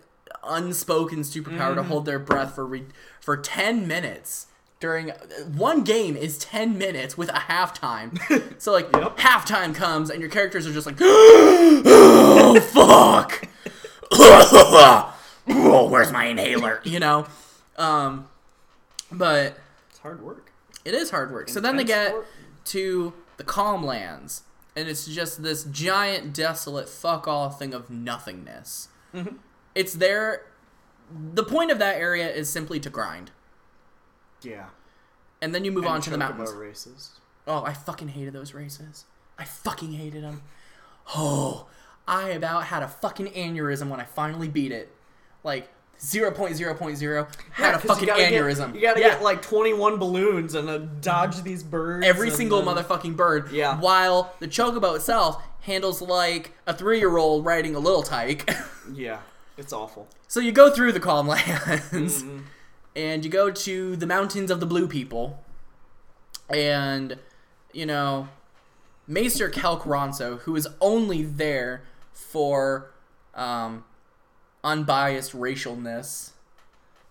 Speaker 1: unspoken superpower
Speaker 2: Mm-hmm.
Speaker 1: to hold their breath for re- for 10 minutes during one game is 10 minutes with a halftime. So like
Speaker 2: Yep.
Speaker 1: halftime comes and your characters are just like oh fuck. Oh where's my inhaler? You know? Um but
Speaker 2: It's hard work.
Speaker 1: it is hard work. So then they get to the calm lands and it's just this giant desolate fuck all thing of nothingness.
Speaker 2: Mm-hmm.
Speaker 1: it's there the point of that area is simply to grind
Speaker 2: Yeah.
Speaker 1: and then you move
Speaker 2: And
Speaker 1: on to the mountains
Speaker 2: races.
Speaker 1: oh i fucking hated those races i fucking hated them oh i about had a fucking aneurysm when i finally beat it like 0.0.0 had a
Speaker 2: 'cause you
Speaker 1: fucking
Speaker 2: gotta get- you gotta
Speaker 1: Yeah.
Speaker 2: get like 21 balloons and uh, dodge these birds.
Speaker 1: every single
Speaker 2: then-
Speaker 1: motherfucking bird.
Speaker 2: Yeah.
Speaker 1: While the chocobo itself handles like a three-year-old riding a little tyke.
Speaker 2: Yeah, it's awful.
Speaker 1: so you go through the calm lands,
Speaker 2: Mm-hmm.
Speaker 1: And you go to the mountains of the blue people, and you know, Maester Kelk Ronso, who is only there for um, unbiased racialness.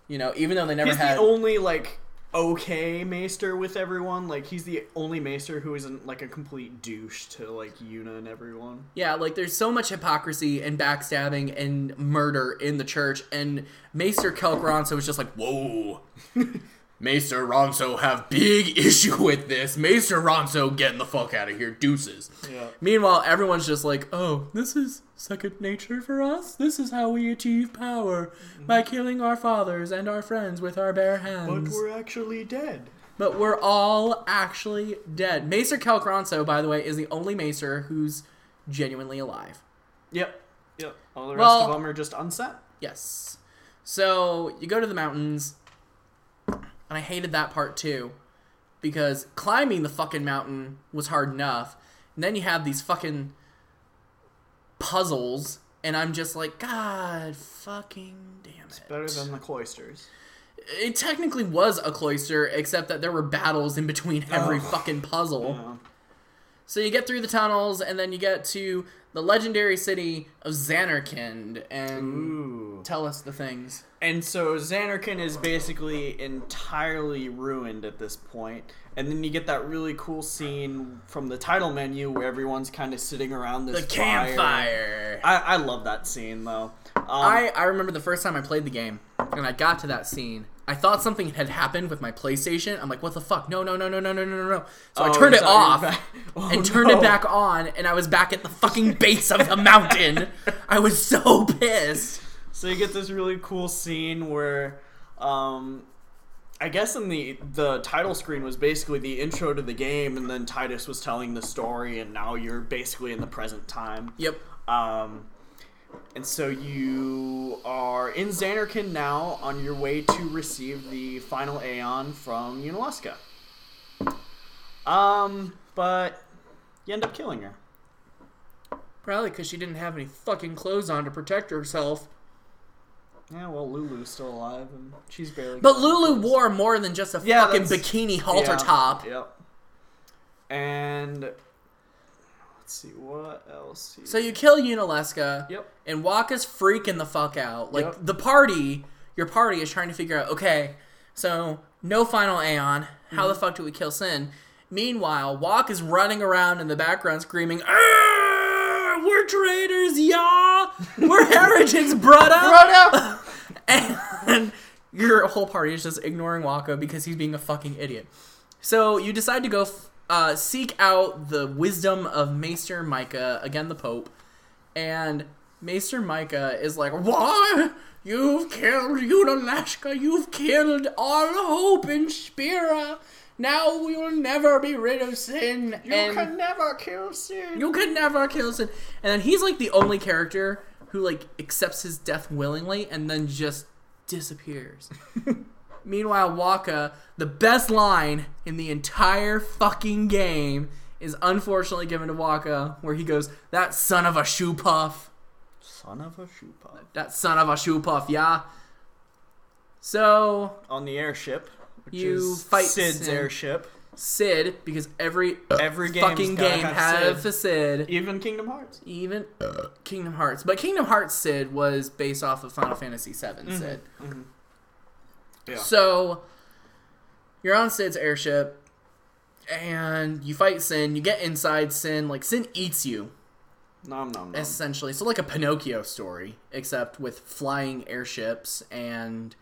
Speaker 1: You know, even though they never
Speaker 2: He's
Speaker 1: had
Speaker 2: the only like okay maester with everyone. Like he's the only maester who isn't like a complete douche to like Yuna and everyone.
Speaker 1: Yeah, like there's so much hypocrisy and backstabbing and murder in the church, and Maester Kelk Ronso was just like, whoa. Maester Ronso have big issue with this. Maester Ronso getting the fuck out of here, deuces.
Speaker 2: Yeah.
Speaker 1: Meanwhile, everyone's just like, oh, this is second nature for us. This is how we achieve power mm-hmm. by killing our fathers and our friends with our bare hands.
Speaker 2: But we're actually dead.
Speaker 1: But we're all actually dead. Maester Kelk Ronso, by the way, is the only Maester who's genuinely alive.
Speaker 2: Yep. Yep. All the rest
Speaker 1: Well-
Speaker 2: of them are just unsent.
Speaker 1: Yes. So you go to the mountains, and I hated that part too, because climbing the fucking mountain was hard enough, and then you have these fucking puzzles, and I'm just like, God, fucking damn it.
Speaker 2: It's better than the cloisters.
Speaker 1: It technically was a cloister, except that there were battles in between every fucking puzzle.
Speaker 2: Yeah.
Speaker 1: So you get through the tunnels, and then you get to the legendary city of Zanarkand, and
Speaker 2: Ooh.
Speaker 1: tell us the things.
Speaker 2: And so Zanarkand is basically entirely ruined at this point. And then you get that really cool scene from the title menu where everyone's kind of sitting around this
Speaker 1: The
Speaker 2: fire.
Speaker 1: campfire.
Speaker 2: I, I love that scene though. Um,
Speaker 1: I, I remember the first time I played the game and I got to that scene. I thought something had happened with my PlayStation. I'm like, what the fuck? No, no, no, no, no, no, no, no. So
Speaker 2: oh,
Speaker 1: I
Speaker 2: turned
Speaker 1: it off
Speaker 2: oh,
Speaker 1: and turned
Speaker 2: no.
Speaker 1: it back on, and I was back at the fucking base of the mountain. I was so pissed.
Speaker 2: So you get this really cool scene where, um, I guess in the the title screen was basically the intro to the game, and then Tidus was telling the story, and now you're basically in the present time.
Speaker 1: Yep.
Speaker 2: Um, and so you are in Zanarkand now on your way to receive the final Aeon from Yunalesca. Um, but you end up killing her.
Speaker 1: Probably because she didn't have any fucking clothes on to protect herself.
Speaker 2: Yeah, well, Lulu's still alive, and she's barely.
Speaker 1: But Lulu wore more than just a
Speaker 2: Yeah,
Speaker 1: fucking bikini halter
Speaker 2: Yeah,
Speaker 1: top.
Speaker 2: Yep. And let's see what else. here.
Speaker 1: So you kill Yunalesca.
Speaker 2: Yep.
Speaker 1: And Wakka's freaking the fuck out. Like
Speaker 2: Yep.
Speaker 1: the party, your party is trying to figure out, okay, so no final Aeon. How
Speaker 2: Mm-hmm.
Speaker 1: the fuck do we kill Sin? Meanwhile, Wakka's running around in the background screaming, "Ah, we're traitors, y'all! We're heretics, brother! and your whole party is just ignoring Wakka because he's being a fucking idiot. So you decide to go f- uh, seek out the wisdom of Maester Mika, again the Pope, and Maester Mika is like, "What? You've killed Yunalesca. You've killed all hope in Spira. Now we will never be rid of sin."
Speaker 2: You
Speaker 1: and
Speaker 2: can never kill Sin.
Speaker 1: you could never kill Sin. And then he's like the only character who like accepts his death willingly and then just disappears. Meanwhile, Wakka, the best line in the entire fucking game, is unfortunately given to Wakka, where he goes, "That son of a shoopuf,
Speaker 2: Son of a shoopuf.
Speaker 1: that son of a shoopuf, yeah." So
Speaker 2: On the airship, which you
Speaker 1: is fight
Speaker 2: Cid's
Speaker 1: Sin.
Speaker 2: airship.
Speaker 1: Cid, because every
Speaker 2: Every
Speaker 1: fucking game has
Speaker 2: Cid.
Speaker 1: a Cid.
Speaker 2: Even Kingdom Hearts.
Speaker 1: even Kingdom Hearts. But Kingdom Hearts Cid was based off of Final Fantasy VII mm-hmm. Cid. Mm-hmm.
Speaker 2: Yeah.
Speaker 1: So you're on Cid's airship and you fight Sin. You get inside Sin. Like Sin eats you
Speaker 2: Nom nom nom.
Speaker 1: essentially. So like a Pinocchio story, except with flying airships and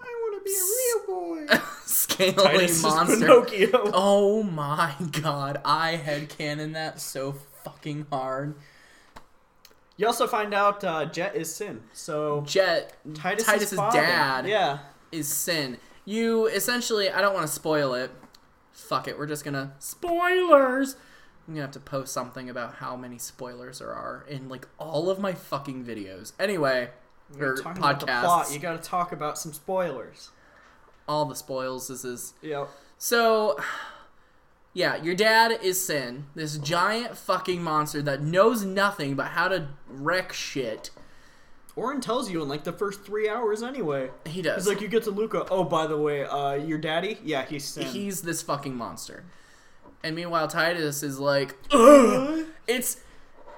Speaker 2: I want to be a real boy.
Speaker 1: scaly
Speaker 2: Tidus
Speaker 1: monster.
Speaker 2: Pinocchio.
Speaker 1: Oh my god, I had cannon that so fucking hard.
Speaker 2: You also find out uh, Jecht is Sin. So
Speaker 1: Jecht
Speaker 2: Tidus's,
Speaker 1: Tidus's
Speaker 2: father.
Speaker 1: dad
Speaker 2: Yeah.
Speaker 1: is sin. You essentially, I don't want to spoil it. Fuck it, we're just gonna spoilers. I'm gonna have to post something about how many spoilers there are in like all of my fucking videos. Anyway,
Speaker 2: You're
Speaker 1: or
Speaker 2: talking about the plot. You got to talk about some spoilers.
Speaker 1: all the spoils. This is
Speaker 2: Yep.
Speaker 1: so. Yeah, your dad is Sin, this giant fucking monster that knows nothing but how to wreck shit.
Speaker 2: Auron tells you in like the first three hours anyway.
Speaker 1: He does.
Speaker 2: He's like, you get to Luca. Oh, by the way, uh, your daddy? Yeah, he's Sin.
Speaker 1: he's this fucking monster. And meanwhile, Tidus is like, Ugh! it's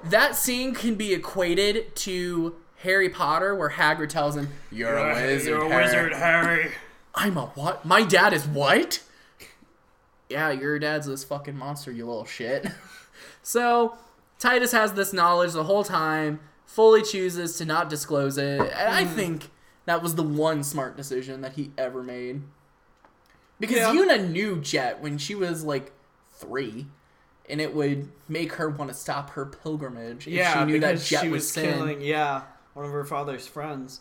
Speaker 1: that scene can be equated to Harry Potter, where Hagrid tells him, "You're a wizard,
Speaker 2: You're a
Speaker 1: Harry."
Speaker 2: wizard, Harry.
Speaker 1: I'm a what? My dad is what? Yeah, your dad's this fucking monster, you little shit. so, Tidus has this knowledge the whole time, fully chooses to not disclose it, and I hmm. think that was the one smart decision that he ever made. Because
Speaker 2: Yeah.
Speaker 1: Yuna knew Jecht when she was like three, and it would make her want to stop her pilgrimage if
Speaker 2: Yeah,
Speaker 1: she knew that
Speaker 2: because
Speaker 1: Jecht
Speaker 2: she
Speaker 1: was,
Speaker 2: was killing. Yeah, one of her father's friends.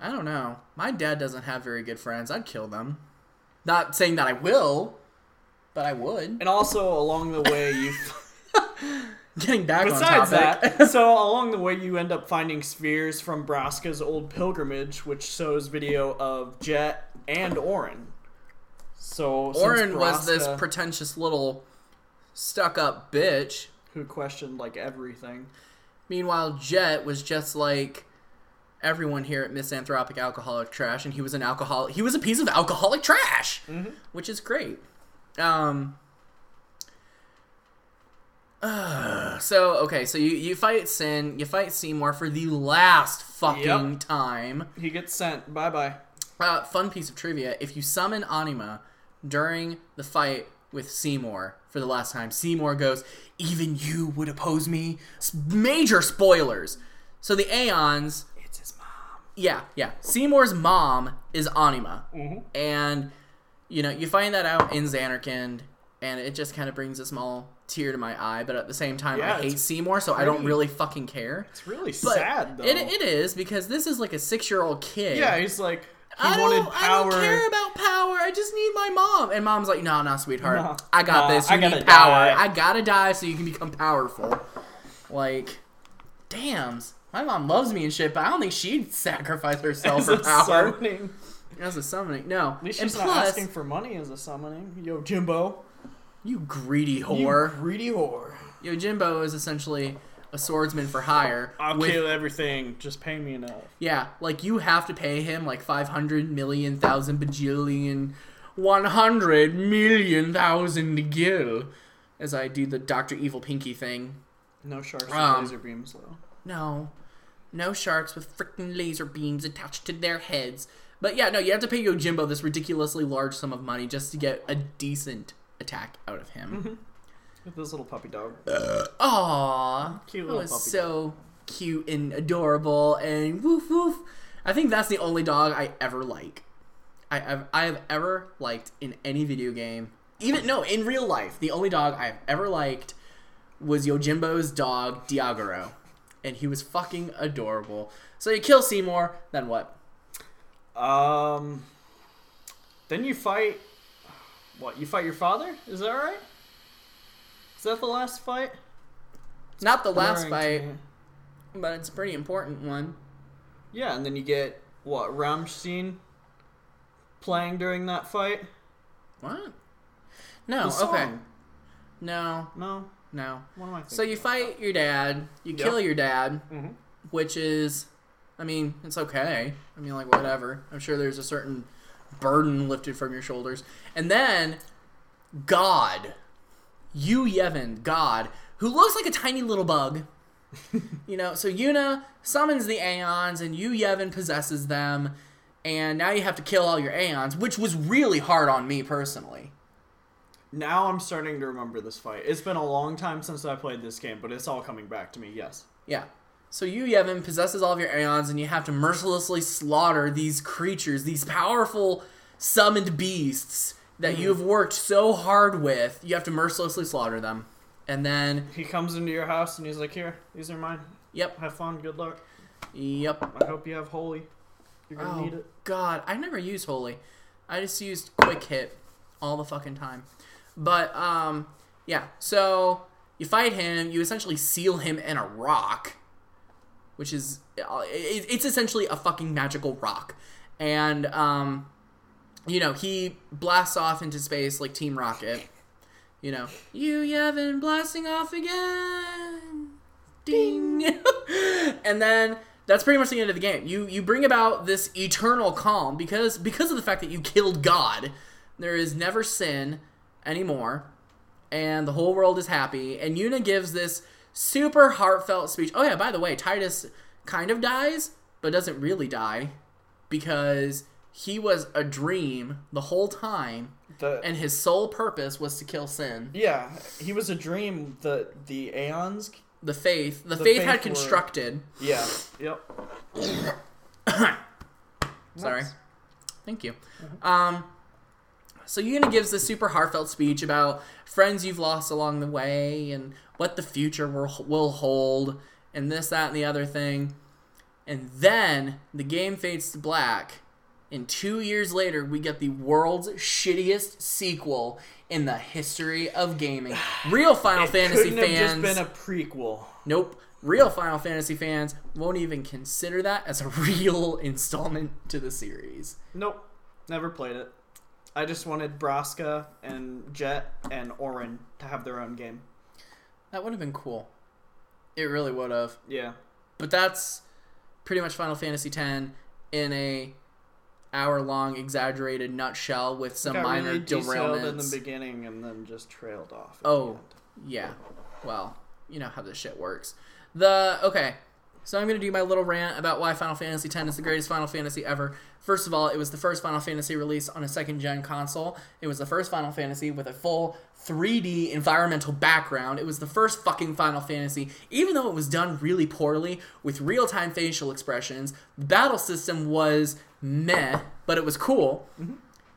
Speaker 1: I don't know. My dad doesn't have very good friends. I'd kill them. Not saying that I will, but I would.
Speaker 2: And also along the way, you.
Speaker 1: Getting back
Speaker 2: Besides
Speaker 1: on topic.
Speaker 2: that, so along the way you end up finding spheres from Braska's old pilgrimage, which shows video of Jecht and Auron. So since
Speaker 1: Auron was this pretentious little stuck-up bitch.
Speaker 2: who questioned like everything.
Speaker 1: Meanwhile, Jecht was just like everyone here at Misanthropic Alcoholic Trash, and he was an alcoholic. He was a piece of alcoholic trash, mm-hmm. which is great. Um. uh, so okay, so you you fight Sin, you fight Seymour for the last fucking
Speaker 2: Yep.
Speaker 1: time.
Speaker 2: He gets sent. Bye bye.
Speaker 1: Uh, fun piece of trivia: if you summon Anima during the fight with Seymour for the last time, Seymour goes, "Even you would oppose me." S- major spoilers. So the Aeons,
Speaker 2: It's his mom.
Speaker 1: yeah, yeah. Seymour's mom is Anima,
Speaker 2: Mhm.
Speaker 1: and you know you find that out in Zanarkand, and it just kind of brings a small tear to my eye. But at the same time,
Speaker 2: Yeah,
Speaker 1: I hate Seymour, so I don't really fucking care.
Speaker 2: It's really
Speaker 1: But
Speaker 2: sad though.
Speaker 1: It, it is because this is like a six-year-old kid.
Speaker 2: yeah, he's like he
Speaker 1: I
Speaker 2: wanted
Speaker 1: don't,
Speaker 2: power.
Speaker 1: I don't care about power. I just need my mom. And mom's like, no, no, sweetheart. I got this. You
Speaker 2: I
Speaker 1: need power.
Speaker 2: die."
Speaker 1: I gotta die so you can become powerful. Like, damn. My mom loves me and shit, but I don't think she'd sacrifice herself
Speaker 2: As
Speaker 1: for power.
Speaker 2: summoning.
Speaker 1: As a summoning. No.
Speaker 2: At least
Speaker 1: and
Speaker 2: she's not asking for money as a summoning. Yojimbo.
Speaker 1: you greedy
Speaker 2: You
Speaker 1: whore.
Speaker 2: greedy whore.
Speaker 1: Yojimbo is essentially a swordsman for hire.
Speaker 2: I'll
Speaker 1: with-
Speaker 2: kill everything. Just pay me enough.
Speaker 1: Yeah, like you have to pay him like 500 million thousand bajillion 100 million thousand kill. As I do the Dr. Evil Pinky thing.
Speaker 2: No sharks with
Speaker 1: Um,
Speaker 2: laser beams though.
Speaker 1: No. No sharks with freaking laser beams attached to their heads. But yeah, no, you have to pay Yojimbo this ridiculously large sum of money just to get a decent attack out of him. Mm-hmm.
Speaker 2: With this little puppy dog.
Speaker 1: Uh, Aww.
Speaker 2: Cute
Speaker 1: It
Speaker 2: little
Speaker 1: was
Speaker 2: puppy
Speaker 1: so cute and adorable and woof woof. I think that's the only dog I ever like. I have I have ever liked in any video game. Even no, in real life, the only dog I have ever liked was Yojimbo's dog Daigoro, and he was fucking adorable. So you kill Seymour, then what?
Speaker 2: Um. Then you fight. What? You fight your father? Is that right? Is that the last fight?
Speaker 1: Not the last fight, but it's a pretty important one.
Speaker 2: Yeah, and then you get what Rammstein playing during that fight.
Speaker 1: What? No,
Speaker 2: The song.
Speaker 1: okay. No,
Speaker 2: No.
Speaker 1: no.
Speaker 2: What am I thinking?
Speaker 1: So you fight your dad, you
Speaker 2: Yep.
Speaker 1: kill your dad,
Speaker 2: Mhm.
Speaker 1: which is, I mean, it's okay. I mean, like, whatever. I'm sure there's a certain burden lifted from your shoulders. And then, God, Yu Yevon, God, who looks like a tiny little bug. you know, so Yuna summons the Aeons, and Yu Yevon possesses them, and now you have to kill all your Aeons, which was really hard on me personally.
Speaker 2: Now I'm starting to remember this fight. It's been a long time since I played this game, but it's all coming back to me. Yes.
Speaker 1: Yeah. So Yu, Yevon, possesses all of your Aeons, and you have to mercilessly slaughter these creatures, these powerful summoned beasts that
Speaker 2: Mm-hmm.
Speaker 1: you have worked so hard with. You have to mercilessly slaughter them. And then,
Speaker 2: He comes into your house and he's like, "Here, these are mine.
Speaker 1: yep,
Speaker 2: Have fun. Good luck.
Speaker 1: yep.
Speaker 2: I hope you have holy. You're gonna
Speaker 1: Oh,
Speaker 2: need it."
Speaker 1: God. I never used Holy. I just used Quick Hit all the fucking time. But, um, yeah. So you fight him, you essentially seal him in a rock. Which is uh, it- it's essentially a fucking magical rock. And um you know he blasts off into space like team rocket. You know Yu Yevon blasting off again. Ding. And then that's pretty much the end of the game. You you bring about this eternal calm because because of the fact that you killed god. There is never sin anymore. And the whole world is happy. And Yuna gives this super heartfelt speech. Oh yeah, by the way, Tidus kind of dies, but doesn't really die because he was a dream the whole time,
Speaker 2: The
Speaker 1: and his sole purpose was to kill sin.
Speaker 2: yeah, he was a dream. The the Aeons.
Speaker 1: The faith, the,
Speaker 2: The
Speaker 1: faith,
Speaker 2: faith
Speaker 1: had
Speaker 2: were-
Speaker 1: constructed.
Speaker 2: Yeah. Yep.
Speaker 1: Sorry. Thank you. Um, so Yuna gives this super heartfelt speech about friends you've lost along the way and what the future will, will hold and this, that, and the other thing. And then the game fades to black. And two years later, we get the world's shittiest sequel in the history of gaming. Real Final
Speaker 2: It
Speaker 1: Fantasy
Speaker 2: couldn't have
Speaker 1: fans.
Speaker 2: just been a prequel.
Speaker 1: Nope. Real Final Fantasy fans won't even consider that as a real installment to the series.
Speaker 2: Nope. Never played it. I just wanted Braska and Jecht and Auron to have their own game.
Speaker 1: That would have been cool. It really would have.
Speaker 2: Yeah.
Speaker 1: But that's pretty much Final Fantasy X in a hour long exaggerated nutshell with some
Speaker 2: Got
Speaker 1: minor
Speaker 2: really detailed in the beginning and then just trailed off.
Speaker 1: Oh. Yeah. Well, you know how this shit works. The okay. So I'm going to do my little rant about why Final Fantasy X is the greatest Final Fantasy ever. First of all, it was the first Final Fantasy release on a second gen console. It was the first Final Fantasy with a full 3D environmental background. It was the first fucking Final Fantasy, even though it was done really poorly with real time facial expressions. The battle system was meh, but it was cool.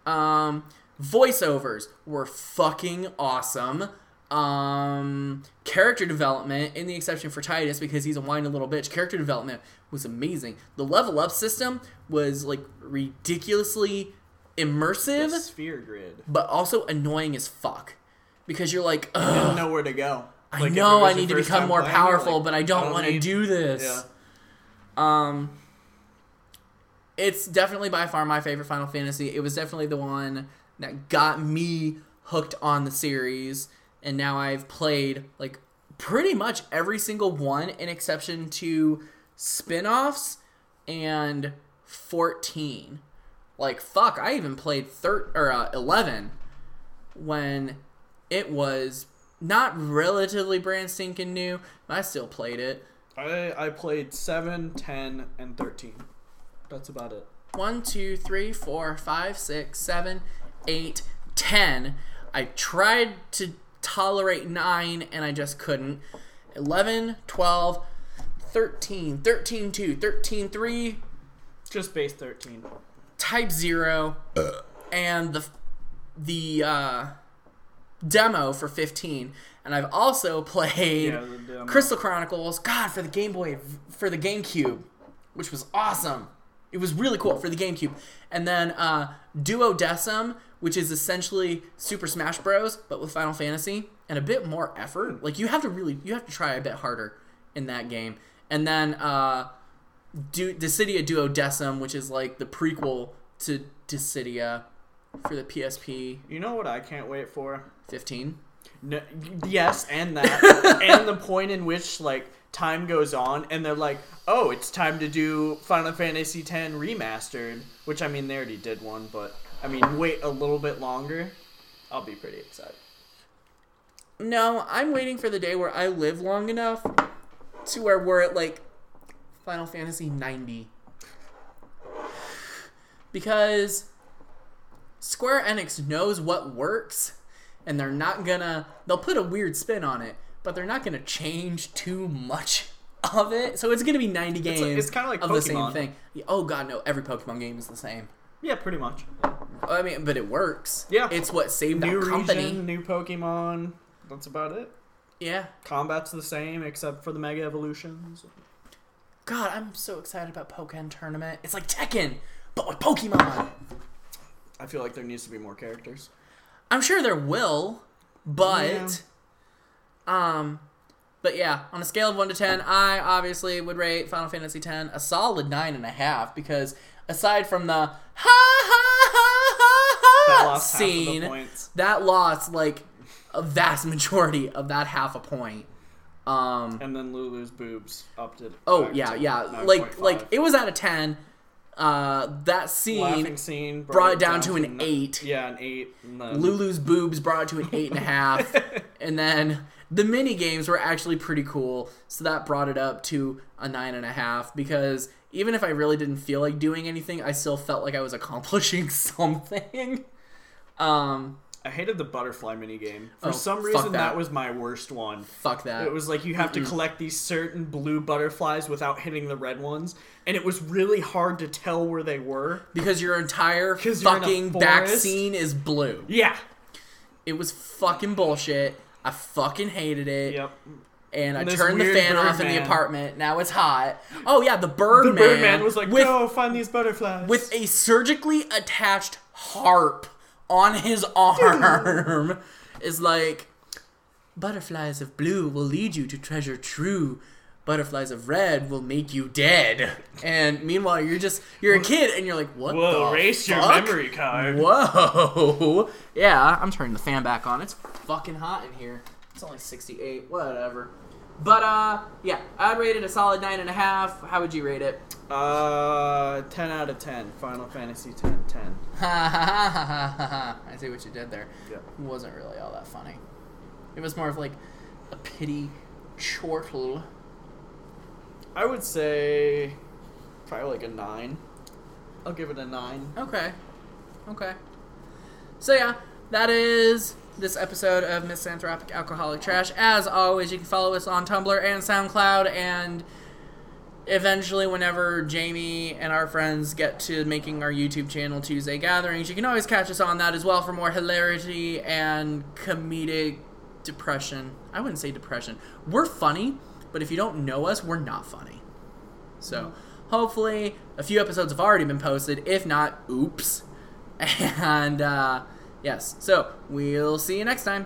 Speaker 1: Um, voiceovers were fucking awesome. Um, character development, in the exception for Tidus because he's a whiny little bitch, character development was amazing. The level up system was like ridiculously immersive,
Speaker 2: The sphere grid.
Speaker 1: but also annoying as fuck. Because you're like, Ugh,
Speaker 2: Didn't know where to go.
Speaker 1: I
Speaker 2: Like, it
Speaker 1: know I need to become more
Speaker 2: playing,
Speaker 1: powerful,
Speaker 2: like,
Speaker 1: but I don't, want to do this.
Speaker 2: Yeah.
Speaker 1: Um, it's definitely by far my favorite Final Fantasy. It was definitely the one that got me hooked on the series, and now I've played like pretty much every single one, in exception to spin-offs and fourteen. Like fuck, I even played thir- or uh, eleven when it was not relatively brand stinking new. But I still played it.
Speaker 2: I, I played 7, 10, and 13. That's about it.
Speaker 1: One, two, three, four, five, six, seven, eight, ten. I tried to tolerate nine and I just couldn't. 11, 12, 13, 13, 2, 13, 3,
Speaker 2: Just base 13.
Speaker 1: Type 0, and the, the uh, demo for 15. And I've also played
Speaker 2: Yeah.
Speaker 1: Crystal Chronicles, God, for the Game Boy, for the GameCube, which was awesome. It was really cool for the GameCube. And then uh, Duodecim, which is essentially Super Smash Bros, but with Final Fantasy and a bit more effort. Like you have to really, you have to try a bit harder in that game. And then uh, Du- Dissidia Duodecim, which is like the prequel to Dissidia for the PSP
Speaker 2: You know what I can't wait for?
Speaker 1: 15.
Speaker 2: No, yes, and that, and the point in which like time goes on, and they're like, "Oh, it's time to do Final Fantasy X remastered." Which I mean, they already did one, but I mean, wait a little bit longer. I'll be pretty excited.
Speaker 1: No, I'm waiting for the day where I live long enough to where we're at like Final Fantasy 90. Because Square Enix knows what works and they're not gonna they'll put a weird spin on it, but they're not gonna change too much of it. So it's gonna be 90 games
Speaker 2: like- it's kinda like
Speaker 1: of the same thing. Oh god, no, every Pokemon game is the same.
Speaker 2: Yeah, pretty much.
Speaker 1: I mean, but it works.
Speaker 2: Yeah.
Speaker 1: It's what saved
Speaker 2: New
Speaker 1: company.
Speaker 2: region, new Pokemon. That's about it.
Speaker 1: Yeah.
Speaker 2: Combat's the same except for the Mega Evolutions.
Speaker 1: God, I'm so excited about Pokkén Tournament. It's like Tekken, but with Pokemon.
Speaker 2: I feel like there needs to be more characters.
Speaker 1: I'm sure there will, but um, but yeah, on a scale of one to ten, I obviously would rate Final Fantasy X a solid nine and a half because aside from the ha ha
Speaker 2: That
Speaker 1: ha
Speaker 2: lost half of the
Speaker 1: scene,
Speaker 2: points.
Speaker 1: that lost like a vast majority of that half a point. Um,
Speaker 2: And then Lulu's boobs upped it.
Speaker 1: oh yeah, yeah, like
Speaker 2: 9.5.
Speaker 1: like it was out of ten. Uh, that scene
Speaker 2: scene
Speaker 1: brought it down to an eight.
Speaker 2: Yeah, an eight. Then
Speaker 1: Lulu's boobs brought it to an eight and a half. And then the mini games were actually pretty cool, so that brought it up to a nine and a half because even if I really didn't feel like doing anything, I still felt like I was accomplishing something. Um,
Speaker 2: I hated the butterfly minigame. For
Speaker 1: Oh,
Speaker 2: some reason,
Speaker 1: that.
Speaker 2: that. was my worst one.
Speaker 1: fuck that.
Speaker 2: It was like you have to collect these certain blue butterflies without hitting the red ones, and it was really hard to tell where they were.
Speaker 1: because your entire
Speaker 2: 'Cause you're in a
Speaker 1: fucking back scene is blue.
Speaker 2: Yeah.
Speaker 1: It was fucking bullshit. I fucking hated it.
Speaker 2: Yep.
Speaker 1: And I
Speaker 2: And this
Speaker 1: turned the fan off in the apartment. Now it's hot. Oh yeah, the Birdman.
Speaker 2: The Birdman was like,
Speaker 1: with
Speaker 2: "Go find these butterflies."
Speaker 1: with a surgically attached harp on his arm is like butterflies of blue will lead you to treasure true. Butterflies of red will make you dead. And meanwhile you're just you're a kid and you're like what
Speaker 2: Whoa,
Speaker 1: the
Speaker 2: erase your memory card.
Speaker 1: whoa. Yeah i'm turning the fan back on. It's fucking hot in here. It's only 68 whatever but uh yeah i'd rate it a solid nine and a half how would you rate it
Speaker 2: Uh, 10 out of 10. Final Fantasy 10, 10.
Speaker 1: Ha ha ha ha ha ha. I see what you did there.
Speaker 2: Yeah.
Speaker 1: It wasn't really all that funny. It was more of like a pity chortle.
Speaker 2: I would say probably like a 9. I'll give it a 9.
Speaker 1: Okay. Okay. So yeah, that is this episode of Misanthropic Alcoholic Trash. As always, you can follow us on Tumblr and SoundCloud and eventually whenever Jamie and our friends get to making our YouTube channel Tuesday Gatherings, you can always catch us on that as well for more hilarity and comedic depression. I wouldn't say depression. We're funny, but if you don't know us, we're not funny. So hopefully a few episodes have already been posted. If not, oops. And uh, yes, so we'll see you next time.